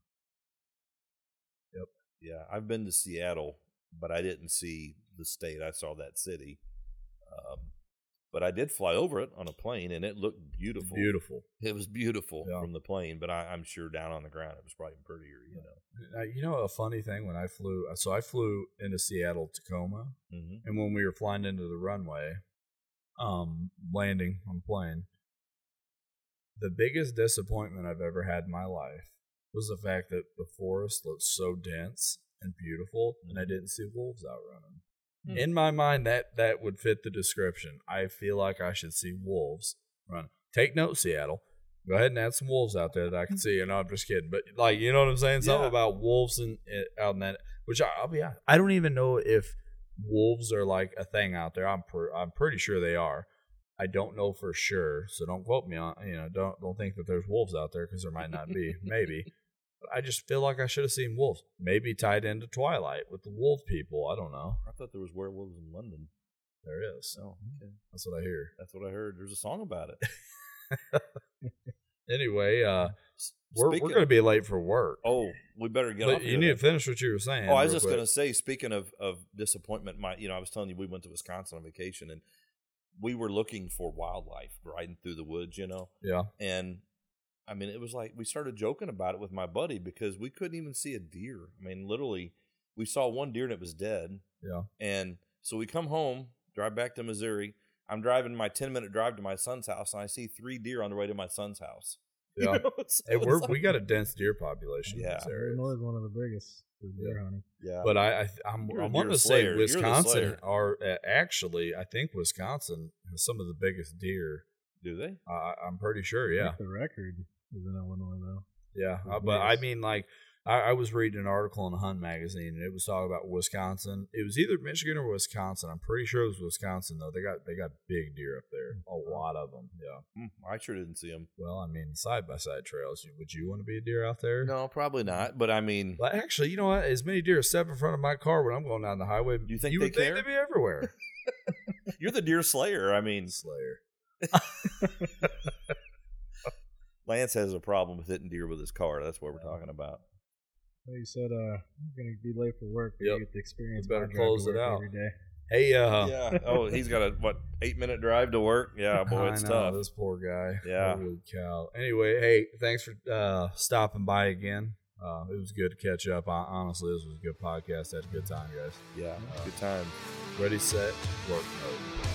Yep. Yeah, I've been to Seattle, but I didn't see the state. I saw that city. Um, but I did fly over it on a plane, and it looked beautiful. Beautiful. It was beautiful Yeah. from the plane, but I, I'm sure down on the ground it was probably prettier. You know. Uh, you know a funny thing when I flew, so I flew into Seattle, Tacoma, Mm-hmm. and when we were flying into the runway, um, landing on the plane, the biggest disappointment I've ever had in my life was the fact that the forest looked so dense and beautiful, and I didn't see wolves out running. Hmm. In my mind, that that would fit the description. I feel like I should see wolves run. Take note, Seattle. Go ahead and add some wolves out there that I can see. And no, I'm just kidding, but like you know what I'm saying? Something Yeah. about wolves and out in that. Which I, I'll be honest, I don't even know if wolves are like a thing out there. I'm I'm pretty sure they are. I don't know for sure, so don't quote me on. You know, don't don't think that there's wolves out there because there might not be. Maybe, I just feel like I should have seen wolves. Maybe tied into Twilight with the wolf people. I don't know. I thought there was werewolves in London. There is. Oh, okay. That's what I hear. That's what I heard. There's a song about it. Anyway, uh, we're we're gonna be late for work. Oh, we better get but off you need to finish what you were saying. Oh, I was just going to say, speaking of, of disappointment, my you know, I was telling you we went to Wisconsin on vacation and we were looking for wildlife riding through the woods, you know, Yeah. and I mean, it was like we started joking about it with my buddy because we couldn't even see a deer. I mean, literally, we saw one deer and it was dead, Yeah. and so we come home, drive back to Missouri. I'm driving my 10 minute drive to my son's house, and I see three deer on the way to my son's house. You Yeah. know, so Hey, we're, like- we got a dense deer population Yeah. in this area. Illinois is one of the biggest for deer Yeah. hunting. yeah, But I, I I'm, You're a I want to say slayer. You're the Wisconsin are uh, actually I think Wisconsin has some of the biggest deer. do they? I I'm pretty sure. Yeah. think the record is in Illinois though. Yeah, uh, but I mean, like, I, I was reading an article in a Hunt magazine, and it was talking about Wisconsin. It was either Michigan or Wisconsin. I'm pretty sure it was Wisconsin though. They got they got big deer up there, a lot of them. Yeah. Hmm, I sure didn't see them. Well, I mean, side by side trails. Would you want to be a deer out there? No, probably not. But I mean, Well, actually, you know what? As many deer as step in front of my car when I'm going down the highway. You think you they would think they'd be everywhere? you're the deer slayer. I mean, Slayer. Lance has a problem with hitting deer with his car. That's what we're talking about. Well, you said uh, I'm gonna be late for work. But Yep. You get the experience. We better my drive to close it out. every day. Hey, uh, yeah. Oh, he's got a what eight minute drive to work. Yeah, boy, I it's know, tough. This poor guy. Yeah. Holy cow. Anyway, hey, thanks for uh, stopping by again. Uh, it was good to catch up. Hon- Honestly, this was a good podcast. Had a good time, guys. Yeah, good time. Ready, set, work mode.